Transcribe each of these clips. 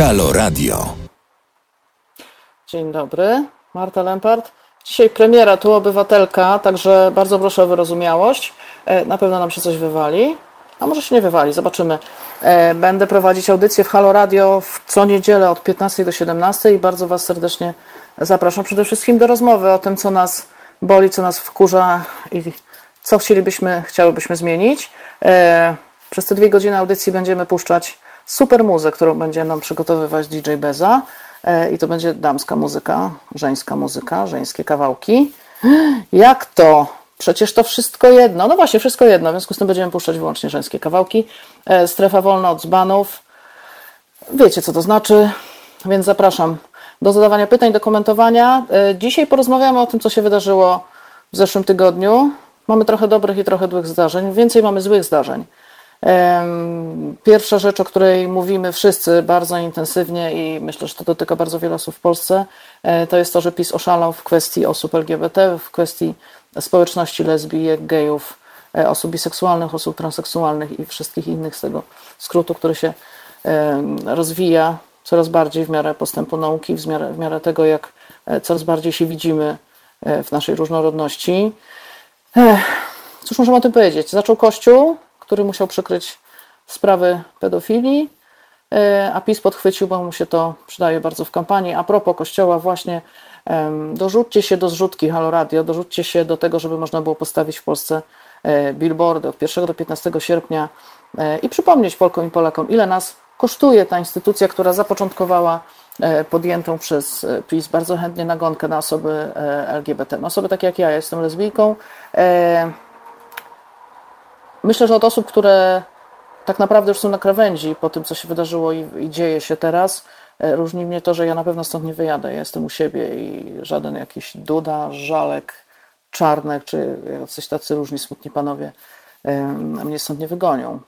Halo Radio. Dzień dobry, Marta Lempart. Dzisiaj premiera tu obywatelka, także bardzo proszę o wyrozumiałość. E, Na pewno nam się coś wywali, a może się nie wywali, zobaczymy. E, Będę prowadzić audycję w Halo Radio w co niedzielę od 15 do 17 i bardzo Was serdecznie zapraszam przede wszystkim do rozmowy o tym, co nas boli, co nas wkurza i co chcielibyśmy, chciałybyśmy zmienić. E, Przez te dwie godziny audycji będziemy puszczać super muzę, którą będzie nam przygotowywać DJ Beza. E, I to będzie damska muzyka, żeńska muzyka, żeńskie kawałki. Jak to? Przecież to wszystko jedno. No właśnie, wszystko jedno. W związku z tym będziemy puszczać wyłącznie żeńskie kawałki. E, Strefa wolna od dzbanów. Wiecie, co to znaczy, więc zapraszam do zadawania pytań, do komentowania. E, Dzisiaj porozmawiamy o tym, co się wydarzyło w zeszłym tygodniu. Mamy trochę dobrych i trochę złych zdarzeń. Więcej mamy złych zdarzeń. Pierwsza rzecz, o której mówimy wszyscy bardzo intensywnie i myślę, że to dotyka bardzo wielu osób w Polsce, e, to jest to, że PiS oszalał w kwestii osób LGBT, w kwestii społeczności lesbijek, gejów, e, osób biseksualnych, osób transseksualnych i wszystkich innych z tego skrótu, który się rozwija coraz bardziej w miarę postępu nauki, w miarę, w miarę tego, jak e, coraz bardziej się widzimy w naszej różnorodności. Cóż możemy o tym powiedzieć? Zaczął Kościół, który musiał przykryć sprawy pedofilii, e, a PiS podchwycił, bo mu się to przydaje bardzo w kampanii. A propos Kościoła właśnie, dorzućcie się do zrzutki Halo Radio, dorzućcie się do tego, żeby można było postawić w Polsce e, billboardy od 1 do 15 sierpnia e, i przypomnieć Polkom i Polakom, ile nas kosztuje ta instytucja, która zapoczątkowała podjętą przez PiS bardzo chętnie nagonkę na osoby LGBT. No, osoby takie jak ja, ja jestem lesbijką. Myślę, że od osób, które tak naprawdę już są na krawędzi po tym, co się wydarzyło i, i dzieje się teraz, e, różni mnie to, że ja na pewno stąd nie wyjadę. Ja jestem u siebie i żaden jakiś Duda, Żalek, Czarnek czy jacyś tacy różni smutni panowie mnie stąd nie wygonią.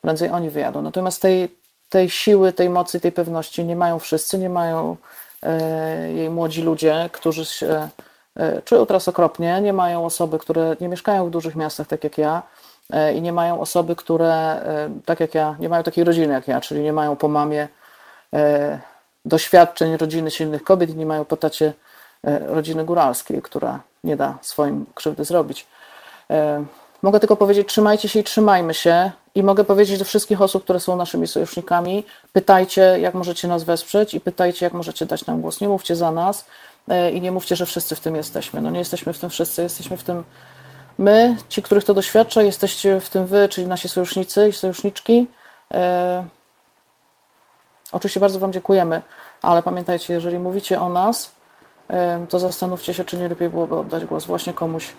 Prędzej oni wyjadą. Natomiast tej, tej siły, tej mocy, tej pewności nie mają wszyscy, nie mają e, jej młodzi ludzie, którzy się e, czują teraz okropnie, nie mają osoby, które nie mieszkają w dużych miastach, tak jak ja, i nie mają osoby, które, e, tak jak ja, nie mają takiej rodziny jak ja, czyli nie mają po mamie e, doświadczeń rodziny silnych kobiet i nie mają po tacie e, rodziny góralskiej, która nie da swoim krzywdy zrobić. E, Mogę tylko powiedzieć, trzymajcie się i trzymajmy się. I mogę powiedzieć do wszystkich osób, które są naszymi sojusznikami, pytajcie, jak możecie nas wesprzeć i pytajcie, jak możecie dać nam głos. Nie mówcie za nas e, i nie mówcie, że wszyscy w tym jesteśmy. No nie jesteśmy w tym wszyscy, jesteśmy w tym my, ci, których to doświadcza, jesteście w tym wy, czyli nasi sojusznicy i sojuszniczki. E, Oczywiście bardzo Wam dziękujemy, ale pamiętajcie, jeżeli mówicie o nas, em, to zastanówcie się, czy nie lepiej byłoby oddać głos właśnie komuś,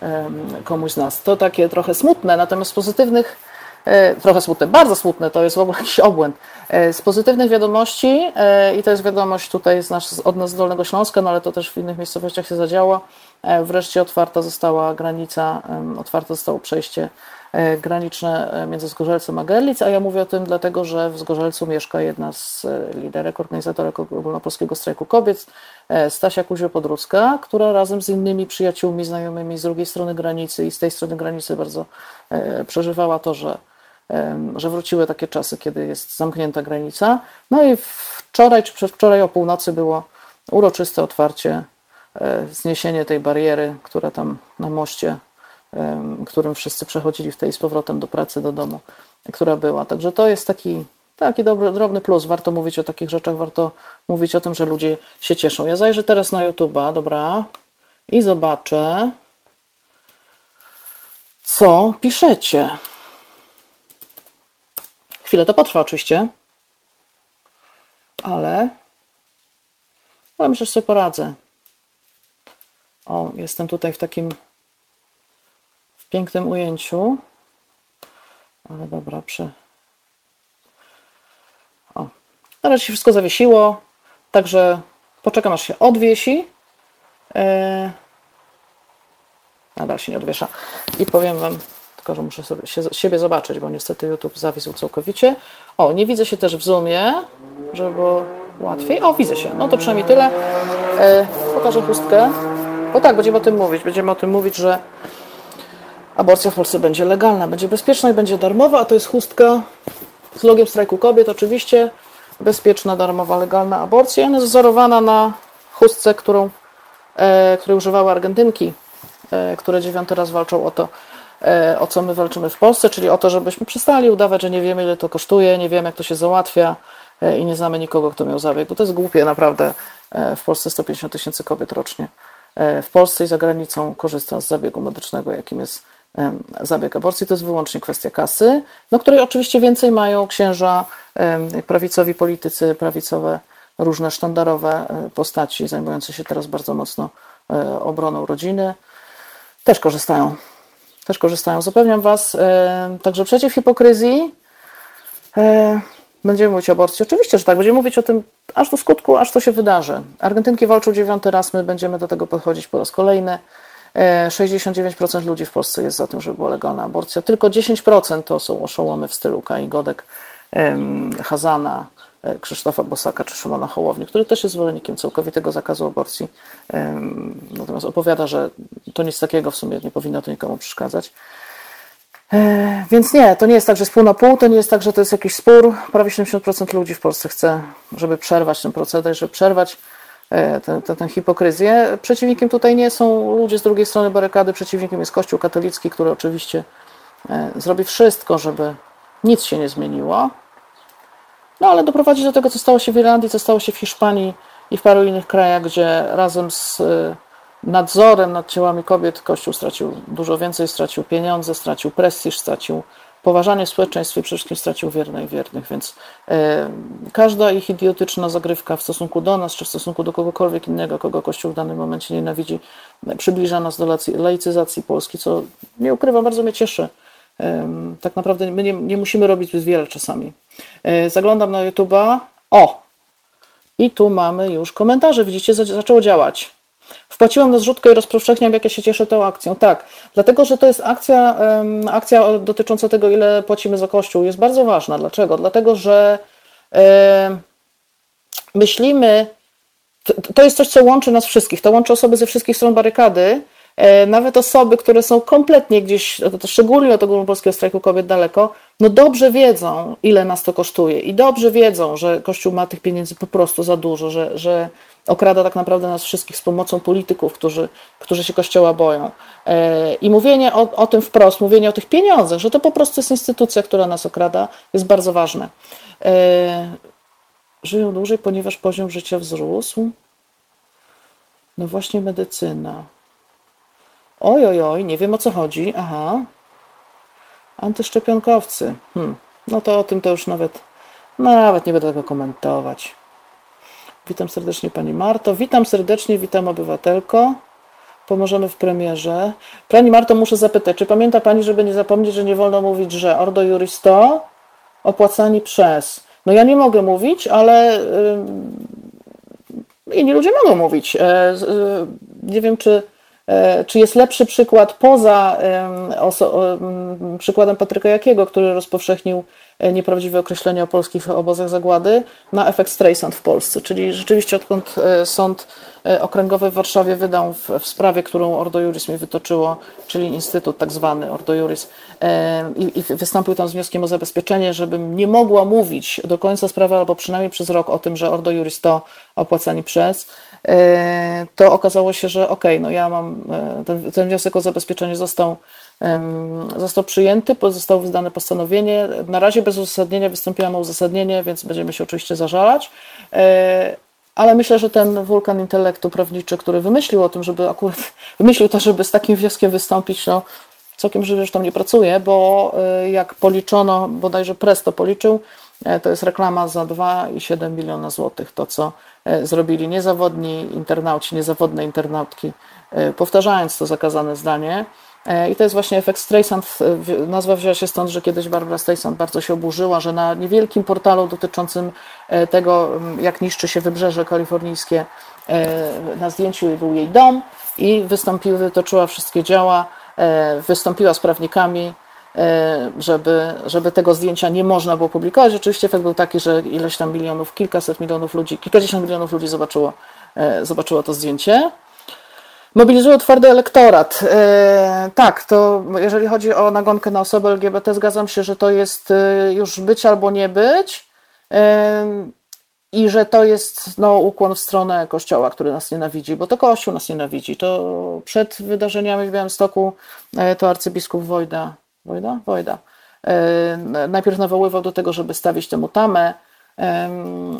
em, komuś z nas. To takie trochę smutne, natomiast z pozytywnych, e, trochę smutne, bardzo smutne, to jest w ogóle jakiś obłęd. E, Z pozytywnych wiadomości, e, i to jest wiadomość tutaj z nas, od nas z Dolnego Śląska, no ale to też w innych miejscowościach się zadziało, e, wreszcie otwarta została granica, otwarte zostało przejście e, graniczne e, między Zgorzelcem a Gerlitz, a ja mówię o tym dlatego, że w Zgorzelcu mieszka jedna z e, liderek, organizatorek ogólnopolskiego strajku kobiet, e, Stasia Kuzio-Podrucka, która razem z innymi przyjaciółmi, znajomymi z drugiej strony granicy i z tej strony granicy bardzo e, przeżywała to, że, że wróciły takie czasy, kiedy jest zamknięta granica. No i wczoraj czy przedwczoraj o północy było uroczyste otwarcie, e, zniesienie tej bariery, która tam na moście em, którym wszyscy przechodzili w tej z powrotem do pracy, do domu, która była. Także to jest taki, taki dobry, drobny plus. Warto mówić o takich rzeczach, warto mówić o tym, że ludzie się cieszą. Ja zajrzę teraz na YouTube'a, dobra, i zobaczę, co piszecie. Chwilę to potrwa oczywiście, ale, ale myślę, że sobie poradzę. O, jestem tutaj w takim w pięknym ujęciu. Ale dobra, przy. O, teraz się wszystko zawiesiło, także poczekam aż się odwiesi. E, Nadal się nie odwiesza. I powiem Wam, tylko że muszę sobie się, siebie zobaczyć, bo niestety YouTube zawisł całkowicie. O, nie widzę się też w Zoomie, żeby było łatwiej. O, widzę się. No to przynajmniej tyle. E, pokażę chustkę. Bo tak, będziemy o tym mówić. Będziemy o tym mówić, że aborcja w Polsce będzie legalna, będzie bezpieczna i będzie darmowa, a to jest chustka z logiem strajku kobiet oczywiście. bezpieczna, darmowa, legalna aborcja. Ona jest wzorowana na chustce, którą, e, której używały Argentynki, e, które dziewiąty raz walczą o to, e, o co my walczymy w Polsce, czyli o to, żebyśmy przestali udawać, że nie wiemy, ile to kosztuje, nie wiemy, jak to się załatwia e, i nie znamy nikogo, kto miał zabieg, bo to jest głupie naprawdę. E, w Polsce 150 tysięcy kobiet rocznie w Polsce i za granicą korzysta z zabiegu medycznego, jakim jest zabieg aborcji. To jest wyłącznie kwestia kasy, no której oczywiście więcej mają księża, prawicowi politycy, prawicowe różne sztandarowe e, postaci zajmujące się teraz bardzo mocno e, obroną rodziny. Też korzystają. Też korzystają. Zapewniam Was, e, także przeciw hipokryzji e, będziemy mówić o aborcji. Oczywiście, że tak. Będziemy mówić o tym aż do skutku, aż to się wydarzy. Argentynki walczą dziewiąty raz, my będziemy do tego podchodzić po raz kolejny. E, 69% ludzi w Polsce jest za tym, żeby była legalna aborcja. Tylko 10% to są oszołomy w stylu Kai Godek, Hazana, e, Krzysztofa Bosaka czy Szymona Hołowni, który też jest zwolennikiem całkowitego zakazu aborcji. Natomiast opowiada, że to nic takiego w sumie nie powinno to nikomu przeszkadzać. E, Więc nie, to nie jest tak, że jest pół na pół, to nie jest tak, że to jest jakiś spór. Prawie 70% ludzi w Polsce chce, żeby przerwać ten proceder, żeby przerwać e, tę, hipokryzję. Przeciwnikiem tutaj nie są ludzie z drugiej strony barykady, przeciwnikiem jest Kościół katolicki, który oczywiście e, zrobi wszystko, żeby nic się nie zmieniło. No ale doprowadzi do tego, co stało się w Irlandii, co stało się w Hiszpanii i w paru innych krajach, gdzie razem z nadzorem nad ciałami kobiet Kościół stracił dużo więcej, stracił pieniądze, stracił prestiż, stracił poważanie w społeczeństwie, przede wszystkim stracił wierne i wiernych, więc e, każda ich idiotyczna zagrywka w stosunku do nas, czy w stosunku do kogokolwiek innego, kogo Kościół w danym momencie nienawidzi, e, przybliża nas do laicyzacji Polski, co nie ukrywam, bardzo mnie cieszy. Em, Tak naprawdę my nie, nie musimy robić zbyt wiele czasami. E, Zaglądam na YouTube'a. O! I tu mamy już komentarze. Widzicie, za- zaczęło działać. Wpłaciłam na zrzutkę i rozpowszechniam, jak ja się cieszę tą akcją. Tak, dlatego, że to jest akcja, akcja dotycząca tego, ile płacimy za kościół. Jest bardzo ważna. Dlaczego? Dlatego, że myślimy, to- jest coś, co łączy nas wszystkich. To łączy osoby ze wszystkich stron barykady. E, Nawet osoby, które są kompletnie gdzieś, szczególnie od ogólnopolskiego strajku kobiet daleko, no dobrze wiedzą, ile nas to kosztuje i dobrze wiedzą, że Kościół ma tych pieniędzy po prostu za dużo, że, że okrada tak naprawdę nas wszystkich z pomocą polityków, którzy, którzy się Kościoła boją. E, I mówienie o, o tym wprost, mówienie o tych pieniądzach, że to po prostu jest instytucja, która nas okrada, jest bardzo ważne. E, Żyją dłużej, ponieważ poziom życia wzrósł. No właśnie medycyna. Oj, oj, oj, nie wiem o co chodzi. Aha. Antyszczepionkowcy. Hmm. No to o tym to już nawet, no nawet nie będę tego komentować. Witam serdecznie Pani Marto. Witam serdecznie, witam obywatelko. Pomożemy w premierze. Pani Marto, muszę zapytać, czy pamięta Pani, żeby nie zapomnieć, że nie wolno mówić, że Ordo Juris to opłacani przez. No ja nie mogę mówić, ale ym, inni ludzie mogą mówić. Z- e, Nie wiem, czy, e, czy jest lepszy przykład poza przykładem Patryka Jakiego, który rozpowszechnił nieprawdziwe określenie o polskich obozach zagłady na efekt Streisand w Polsce. Czyli rzeczywiście odkąd e, sąd e, okręgowy w Warszawie wydał w, w sprawie, którą Ordo Juris mi wytoczyło, czyli Instytut tak zwany Ordo Juris e, i, i wystąpił tam z wnioskiem o zabezpieczenie, żebym nie mogła mówić do końca sprawy albo przynajmniej przez rok o tym, że Ordo Juris to opłacani przez, e, to okazało się, że okej, no ja mam, e, ten, ten wniosek o zabezpieczenie został, został przyjęty, zostało wydane postanowienie. Na razie bez uzasadnienia wystąpiłam o uzasadnienie, więc będziemy się oczywiście zażalać. E, Ale myślę, że ten wulkan intelektu prawniczy, który wymyślił o tym, żeby akurat wymyślił to, żeby z takim wnioskiem wystąpić, no całkiem żywy tam nie pracuje, bo e, jak policzono, bodajże Press to policzył, e, to jest reklama za 2,7 miliona złotych. To, co zrobili niezawodni internauci, niezawodne internautki, powtarzając to zakazane zdanie. E, I to jest właśnie efekt Streisand. Nazwa wzięła się stąd, że kiedyś Barbara Streisand bardzo się oburzyła, że na niewielkim portalu dotyczącym e, tego, jak niszczy się wybrzeże kalifornijskie, e, na zdjęciu był jej dom i wystąpiła, wytoczyła wszystkie działa, wystąpiła z prawnikami, żeby, żeby tego zdjęcia nie można było publikować. Oczywiście efekt był taki, że ileś tam milionów, kilkaset milionów ludzi, kilkadziesiąt milionów ludzi zobaczyło, zobaczyło to zdjęcie. Mobilizują twardy elektorat. E, tak, to jeżeli chodzi o nagonkę na osoby LGBT, zgadzam się, że to jest e, już być albo nie być. E, i że to jest no, ukłon w stronę Kościoła, który nas nienawidzi, bo to Kościół nas nienawidzi. To przed wydarzeniami w Białymstoku to arcybiskup Wojda, Wojda? Wojda, najpierw nawoływał do tego, żeby stawić temu tamę,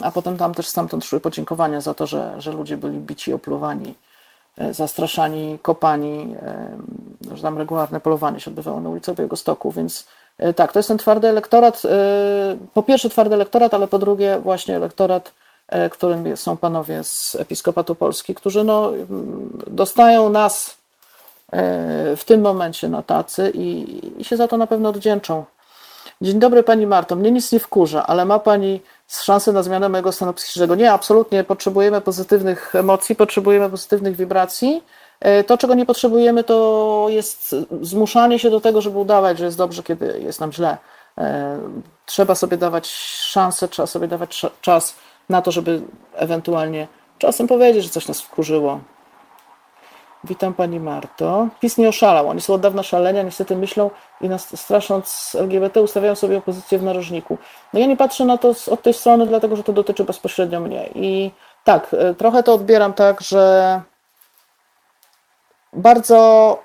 a potem tam też stamtąd szły podziękowania za to, że, że ludzie byli bici, opluwani, e, zastraszani, kopani, że tam regularne polowanie się odbywało na ulicy Białegostoku, więc E, tak, to jest ten twardy elektorat. E, po pierwsze twardy elektorat, ale po drugie właśnie elektorat, e, którym są panowie z Episkopatu Polski, którzy no, dostają nas w tym momencie na tacy i, i się za to na pewno oddzięczą. Dzień dobry Pani Marto, mnie nic nie wkurza, ale ma Pani szansę na zmianę mojego stanu psychicznego? Nie, absolutnie. Potrzebujemy pozytywnych emocji, potrzebujemy pozytywnych wibracji E, to, czego nie potrzebujemy, to jest zmuszanie się do tego, żeby udawać, że jest dobrze, kiedy jest nam źle. E, trzeba sobie dawać szansę, trzeba sobie dawać czas na to, żeby ewentualnie czasem powiedzieć, że coś nas wkurzyło. Witam Pani Marto. PiS nie oszalał. Oni są od dawna szalenia, niestety myślą i nas strasząc LGBT ustawiają sobie opozycję w narożniku. No ja nie patrzę na to od tej strony, dlatego że to dotyczy bezpośrednio mnie. I tak, e, trochę to odbieram tak, że bardzo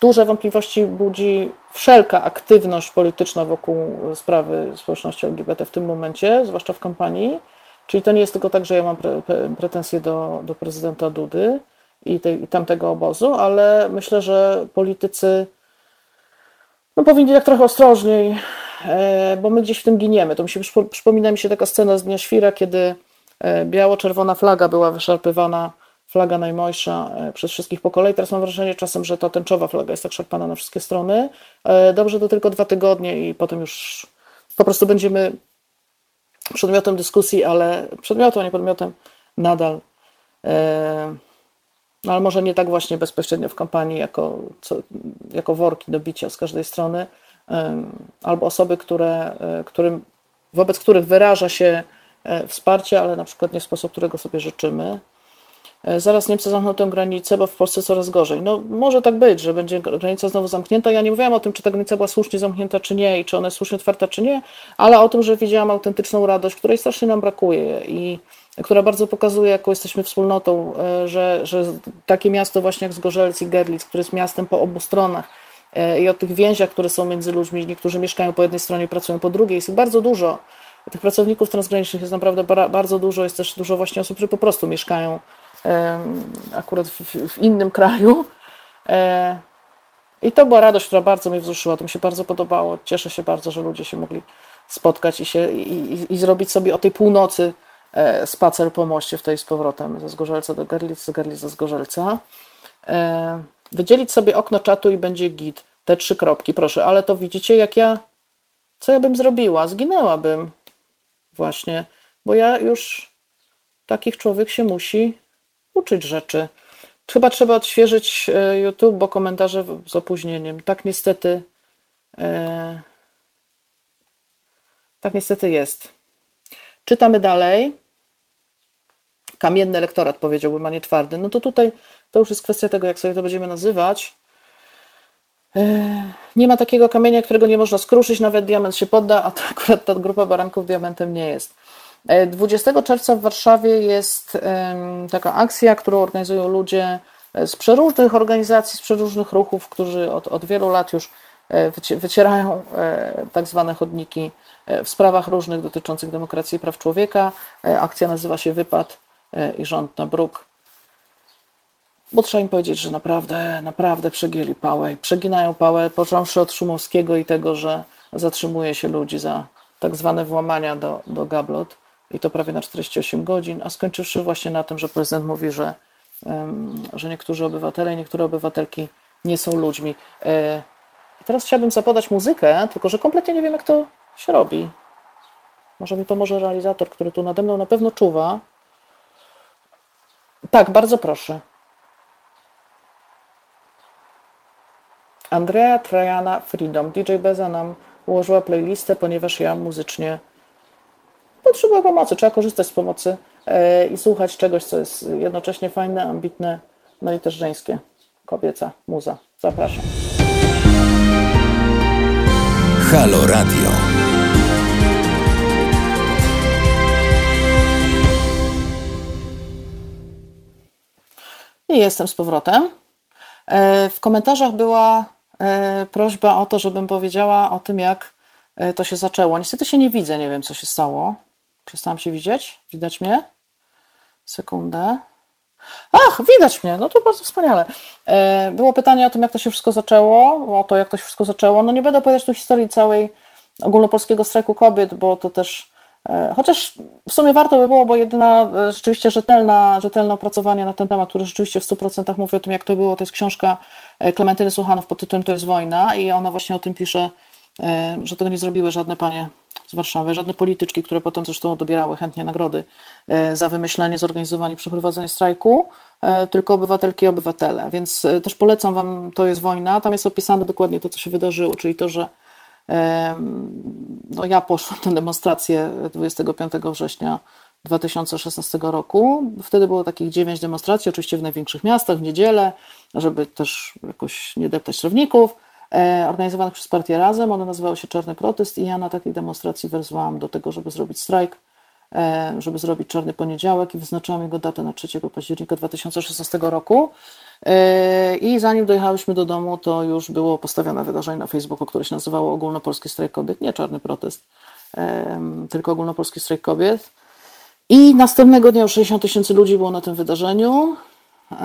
duże wątpliwości budzi wszelka aktywność polityczna wokół sprawy społeczności LGBT w tym momencie, zwłaszcza w kampanii. Czyli to nie jest tylko tak, że ja mam pre, pretensje do, do prezydenta Dudy i, tej, i tamtego obozu, ale myślę, że politycy no, powinni tak trochę ostrożniej, e, bo my gdzieś w tym giniemy. To mi się przypomina mi się taka scena z Dnia Świra, kiedy e, biało-czerwona flaga była wyszarpywana flaga najmojsza e, przez wszystkich po kolei. Teraz mam wrażenie czasem, że ta tęczowa flaga jest tak szarpana na wszystkie strony. Dobrze, to tylko dwa tygodnie i potem już po prostu będziemy przedmiotem dyskusji, ale przedmiotem, a nie podmiotem nadal. E, no ale może nie tak właśnie bezpośrednio w kampanii, jako, co, jako worki do bicia z każdej strony, albo osoby, które, którym, wobec których wyraża się wsparcie, ale na przykład nie w sposób, którego sobie życzymy. E, zaraz Niemcy zamkną tę granicę, bo w Polsce coraz gorzej. No może tak być, że będzie granica znowu zamknięta. Ja nie mówiłam o tym, czy ta granica była słusznie zamknięta, czy nie, i czy ona jest słusznie otwarta, czy nie, ale o tym, że widziałam autentyczną radość, której strasznie nam brakuje i która bardzo pokazuje, jaką jesteśmy wspólnotą, e, że, że takie miasto właśnie jak Zgorzelec i Gerlitz, które jest miastem po obu stronach e, i o tych więziach, które są między ludźmi, niektórzy mieszkają po jednej stronie, pracują po drugiej, jest ich bardzo dużo. Tych pracowników transgranicznych jest naprawdę bardzo dużo, jest też dużo właśnie osób, które po prostu mieszkają akurat w, w innym kraju. E, I to była radość, która bardzo mnie wzruszyła. To mi się bardzo podobało. Cieszę się bardzo, że ludzie się mogli spotkać i, się, i, i, i zrobić sobie o tej północy spacer po moście w tej z powrotem ze Zgorzelca do Gerlic, z Gerlic do Zgorzelca. E, wydzielić sobie okno czatu i będzie git. Te trzy kropki, proszę, ale to widzicie, jak ja, co ja bym zrobiła? Zginęłabym właśnie, bo ja już takich człowiek się musi uczyć rzeczy. Chyba trzeba odświeżyć e, YouTube, bo komentarze z opóźnieniem. Tak niestety. E, tak niestety jest. Czytamy dalej. Kamienny elektorat powiedziałbym, a nie twardy. No to tutaj to już jest kwestia tego, jak sobie to będziemy nazywać. E, nie ma takiego kamienia, którego nie można skruszyć, nawet diament się podda, a to akurat ta grupa baranków diamentem nie jest. 20 e, czerwca w Warszawie jest taka akcja, którą organizują ludzie e, z przeróżnych organizacji, z przeróżnych ruchów, którzy od, od wielu lat już e, wycierają tak zwane chodniki w sprawach różnych dotyczących demokracji i praw człowieka. Akcja nazywa się Wypad i rząd na bruk. Bo trzeba im powiedzieć, że naprawdę, naprawdę przegięli pałę. Przeginają pałę, począwszy od Szumowskiego i tego, że zatrzymuje się ludzi za tak zwane włamania do, do gablot i to prawie na 48 godzin, a skończywszy właśnie na tym, że prezydent mówi, że, że niektórzy obywatele i niektóre obywatelki nie są ludźmi. E, I teraz chciałbym zapodać muzykę, tylko że kompletnie nie wiem, jak to się robi. Może mi pomoże realizator, który tu nade mną na pewno czuwa. Tak, bardzo proszę. Andrea Trajana Freedom. DJ Beza nam ułożyła playlistę, ponieważ ja muzycznie potrzebuje pomocy. Trzeba korzystać z pomocy e, i słuchać czegoś, co jest jednocześnie fajne, ambitne, no i też żeńskie. Kobieca muza. Zapraszam. Halo Radio. Jestem z powrotem. E, w komentarzach była e, prośba o to, żebym powiedziała o tym, jak e, to się zaczęło. Niestety się nie widzę, nie wiem, co się stało. Przestałam się widzieć. Widać mnie? Sekundę. Ach, widać mnie, no to bardzo wspaniale. Było pytanie o tym, jak to się wszystko zaczęło, o to, jak to się wszystko zaczęło. No nie będę opowiadać tu historii całej ogólnopolskiego strajku kobiet, bo to też chociaż w sumie warto by było, bo jedyna e, rzeczywiście rzetelna, rzetelne opracowanie na ten temat, które rzeczywiście w 100% mówi o tym, jak to było, to jest książka e, Klementyny Słuchanow pod tytułem To jest wojna i ona właśnie o tym pisze, że tego nie zrobiły żadne panie z Warszawy, żadne polityczki, które potem zresztą dobierały chętnie nagrody za wymyślenie, zorganizowanie, przeprowadzenie strajku, tylko obywatelki i obywatele. Więc też polecam Wam To jest wojna. Tam jest opisane dokładnie to, co się wydarzyło, czyli to, że no ja poszłam na demonstrację 25 września 2016 roku. Wtedy było takich dziewięć demonstracji, oczywiście w największych miastach, w niedzielę, żeby też jakoś nie deptać trawników, e, organizowanych przez partię Razem. One nazywały się Czarny Protest i ja na takiej demonstracji wezwałam do tego, żeby zrobić strajk, e, żeby zrobić Czarny Poniedziałek i wyznaczyłam jego datę na 3 października 2016 roku. I zanim dojechałyśmy do domu, to już było postawione wydarzenie na Facebooku, które się nazywało Ogólnopolski Strajk Kobiet. Nie czarny protest, tylko Ogólnopolski Strajk Kobiet. I następnego dnia już 60 tysięcy ludzi było na tym wydarzeniu. Yy,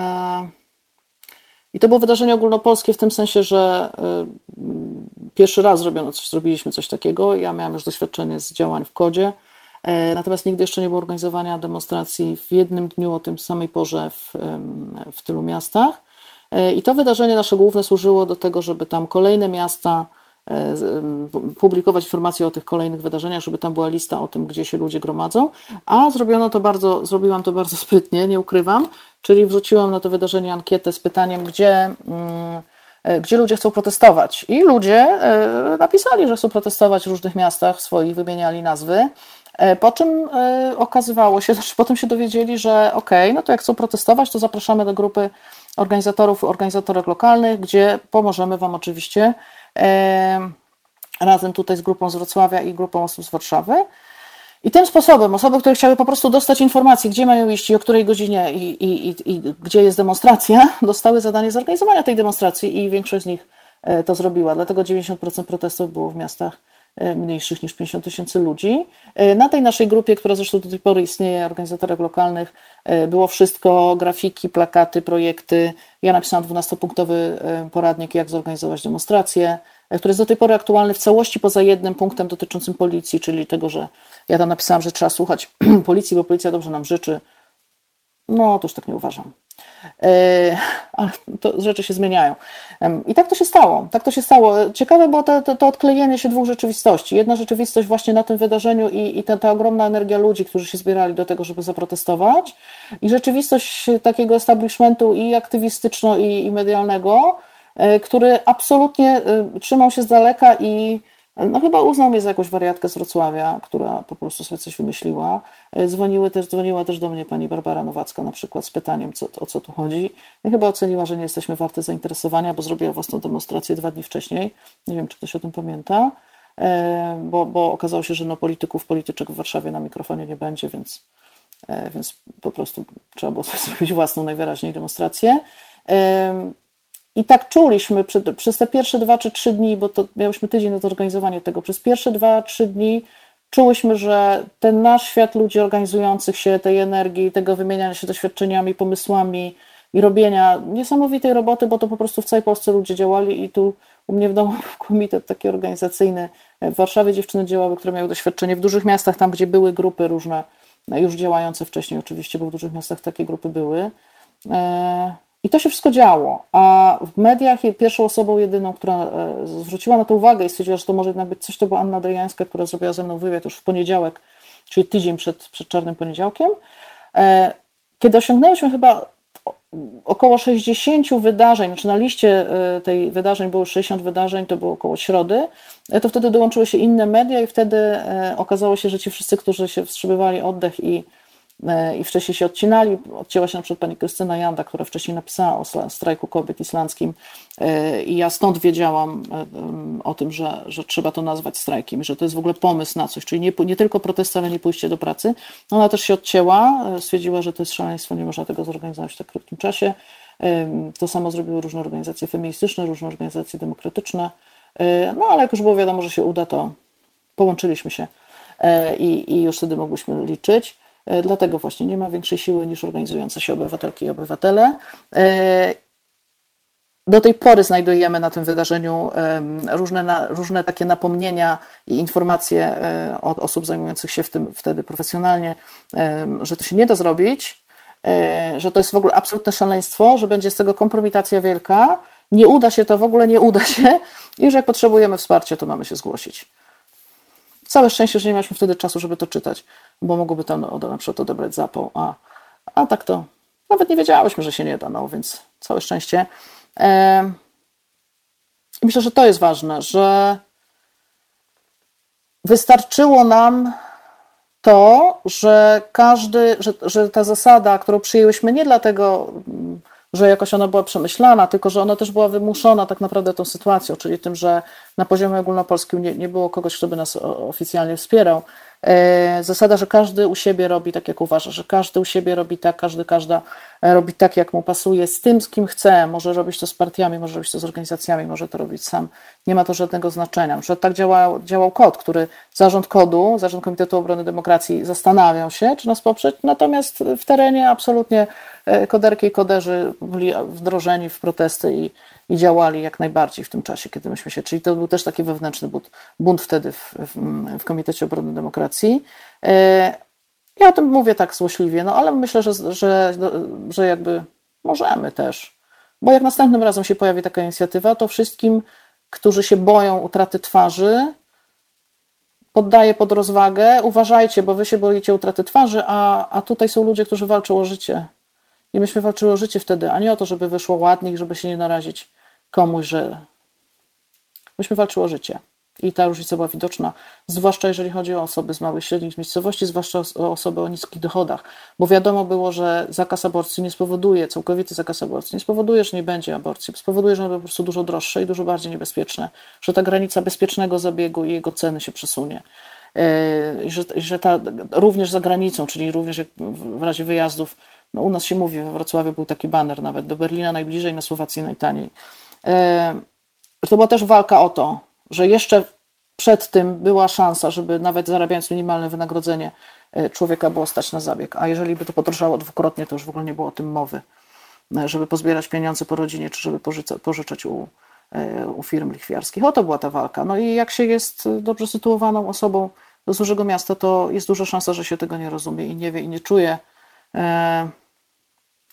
I to było wydarzenie ogólnopolskie w tym sensie, że yy, pierwszy raz zrobiono coś, zrobiliśmy coś takiego. Ja miałam już doświadczenie z działań w kodzie. E, natomiast nigdy jeszcze nie było organizowania demonstracji w jednym dniu o tym samej porze w, w tylu miastach. E, I to wydarzenie nasze główne służyło do tego, żeby tam kolejne miasta e, publikować informacje o tych kolejnych wydarzeniach, żeby tam była lista o tym, gdzie się ludzie gromadzą, a zrobiono to bardzo, zrobiłam to bardzo sprytnie, nie ukrywam, czyli wrzuciłam na to wydarzenie ankietę z pytaniem, gdzie, mm, gdzie ludzie chcą protestować. I ludzie napisali, że chcą protestować w różnych miastach swoich, wymieniali nazwy. E, po czym e, okazywało się, znaczy potem się dowiedzieli, że okej, okay, no to jak chcą protestować, to zapraszamy do grupy organizatorów, organizatorek lokalnych, gdzie pomożemy Wam oczywiście e, razem tutaj z grupą z Wrocławia i grupą osób z Warszawy. I tym sposobem osoby, które chciały po prostu dostać informacji, gdzie mają iść i o której godzinie i, i, i, i gdzie jest demonstracja, dostały zadanie zorganizowania tej demonstracji i większość z nich to zrobiła. Dlatego 90% protestów było w miastach mniejszych niż 50 tysięcy ludzi. E, na tej naszej grupie, która zresztą do tej pory istnieje, organizatorek lokalnych, e, było wszystko, grafiki, plakaty, projekty. Ja napisałam 12-punktowy poradnik, jak zorganizować demonstrację, który jest do tej pory aktualny w całości, poza jednym punktem dotyczącym policji, czyli tego, że ja tam napisałam, że trzeba słuchać policji, bo policja dobrze nam życzy. No, już tak nie uważam. E, ale to rzeczy się zmieniają. I tak to się stało. Tak to się stało. Ciekawe było to, to, to odklejenie się dwóch rzeczywistości. Jedna rzeczywistość właśnie na tym wydarzeniu i, i ta, ta ogromna energia ludzi, którzy się zbierali do tego, żeby zaprotestować, i rzeczywistość takiego establishmentu i aktywistyczno, i, i medialnego, e, który absolutnie e, trzymał się z daleka i no chyba uznał mnie za jakąś wariatkę z Wrocławia, która po prostu sobie coś wymyśliła. E, dzwoniły też, dzwoniła też do mnie pani Barbara Nowacka na przykład z pytaniem, co, o co tu chodzi. I chyba oceniła, że nie jesteśmy warte zainteresowania, bo zrobiła własną demonstrację dwa dni wcześniej. Nie wiem, czy ktoś o tym pamięta, e, bo, bo okazało się, że no polityków, polityczek w Warszawie na mikrofonie nie będzie, więc, e, więc po prostu trzeba było zrobić własną najwyraźniej demonstrację. I tak czuliśmy przed, przez te pierwsze dwa czy trzy dni, bo to miałyśmy tydzień na zorganizowanie tego, przez pierwsze dwa, trzy dni czułyśmy, że ten nasz świat ludzi organizujących się, tej energii, tego wymieniania się doświadczeniami, pomysłami i robienia niesamowitej roboty, bo to po prostu w całej Polsce ludzie działali i tu u mnie w domu był komitet taki organizacyjny. W Warszawie dziewczyny działały, które miały doświadczenie w dużych miastach, tam gdzie były grupy różne, już działające wcześniej oczywiście, bo w dużych miastach takie grupy były. I to się wszystko działo. A w mediach pierwszą osobą jedyną, która e, zwróciła na to uwagę i stwierdziła, że to może jednak być coś, to była Anna Drejańska, która zrobiła ze mną wywiad już w poniedziałek, czyli tydzień przed, przed Czarnym Poniedziałkiem. E, kiedy osiągnęliśmy chyba około 60 wydarzeń, znaczy na liście e, tej wydarzeń było 60 wydarzeń, to było około środy, to wtedy dołączyły się inne media i wtedy okazało się, że ci wszyscy, którzy się wstrzymywali oddech i i wcześniej się odcinali. Odcięła się na przykład pani Krystyna Janda, która wcześniej napisała o strajku kobiet islandzkim i ja stąd wiedziałam o tym, że, że trzeba to nazwać strajkiem, że to jest w ogóle pomysł na coś, czyli nie, nie tylko protest, ale nie pójście do pracy. Ona też się odcięła, stwierdziła, że to jest szaleństwo, nie można tego zorganizować w tak krótkim czasie. To samo zrobiły różne organizacje feministyczne, różne organizacje demokratyczne. No ale jak już było wiadomo, że się uda, to połączyliśmy się i, i już wtedy mogłyśmy liczyć. Dlatego właśnie nie ma większej siły niż organizujące się obywatelki i obywatele. Do tej pory znajdujemy na tym wydarzeniu różne, różne takie napomnienia i informacje od osób zajmujących się w tym wtedy profesjonalnie, że to się nie da zrobić, że to jest w ogóle absolutne szaleństwo, że będzie z tego kompromitacja wielka, nie uda się to, w ogóle nie uda się i że jak potrzebujemy wsparcia, to mamy się zgłosić. Całe szczęście, że nie mieliśmy wtedy czasu, żeby to czytać, bo mogłoby to no, na przykład odebrać zapał, a, a tak to nawet nie wiedziałyśmy, że się nie da, no więc całe szczęście. I myślę, że to jest ważne, że wystarczyło nam to, że każdy, że, że ta zasada, którą przyjęłyśmy nie dlatego, że jakoś ona była przemyślana, tylko że ona też była wymuszona tak naprawdę tą sytuacją, czyli tym, że na poziomie ogólnopolskim nie, nie było kogoś, kto by nas oficjalnie wspierał. E, zasada, że każdy u siebie robi tak, jak uważa, że każdy u siebie robi tak, każdy, każda robi tak, jak mu pasuje, z tym, z kim chce. Może robić to z partiami, może robić to z organizacjami, może to robić sam. Nie ma to żadnego znaczenia. Że tak działał, działał kod, który zarząd kodu, zarząd Komitetu Obrony Demokracji zastanawiał się, czy nas poprzeć, natomiast w terenie absolutnie e, koderki i koderzy byli wdrożeni w protesty i, i działali jak najbardziej w tym czasie, kiedy myśmy się, czyli to był też taki wewnętrzny bunt, bunt wtedy w, w, w Komitecie Obrony Demokracji. E, ja o tym mówię tak złośliwie, no ale myślę, że, że, że jakby możemy też, bo jak następnym razem się pojawi taka inicjatywa, to wszystkim, którzy się boją utraty twarzy, poddaję pod rozwagę, uważajcie, bo wy się boicie utraty twarzy, a, a tutaj są ludzie, którzy walczą o życie. I myśmy walczyli o życie wtedy, a nie o to, żeby wyszło ładnie i żeby się nie narazić komuś, że myśmy walczyli o życie. I ta różnica była widoczna, zwłaszcza jeżeli chodzi o osoby z małych, średnich miejscowości, zwłaszcza o osoby o niskich dochodach, bo wiadomo było, że zakaz aborcji nie spowoduje, całkowity zakaz aborcji nie spowoduje, że nie będzie aborcji, spowoduje, że będzie po prostu dużo droższe i dużo bardziej niebezpieczne, że ta granica bezpiecznego zabiegu i jego ceny się przesunie. Yy, że, że ta, również za granicą, czyli również w razie wyjazdów, no u nas się mówi, we Wrocławiu był taki baner nawet, do Berlina najbliżej, na Słowację najtaniej. Yy, to była też walka o to, że jeszcze przed tym była szansa, żeby nawet zarabiając minimalne wynagrodzenie, e, człowieka było stać na zabieg. A jeżeli by to podrożało dwukrotnie, to już w ogóle nie było o tym mowy, e, żeby pozbierać pieniądze po rodzinie, czy żeby pożyczać u, e, u firm lichwiarskich. O to była ta walka. No i jak się jest dobrze sytuowaną osobą z dużego miasta, to jest duża szansa, że się tego nie rozumie i nie wie i nie czuje.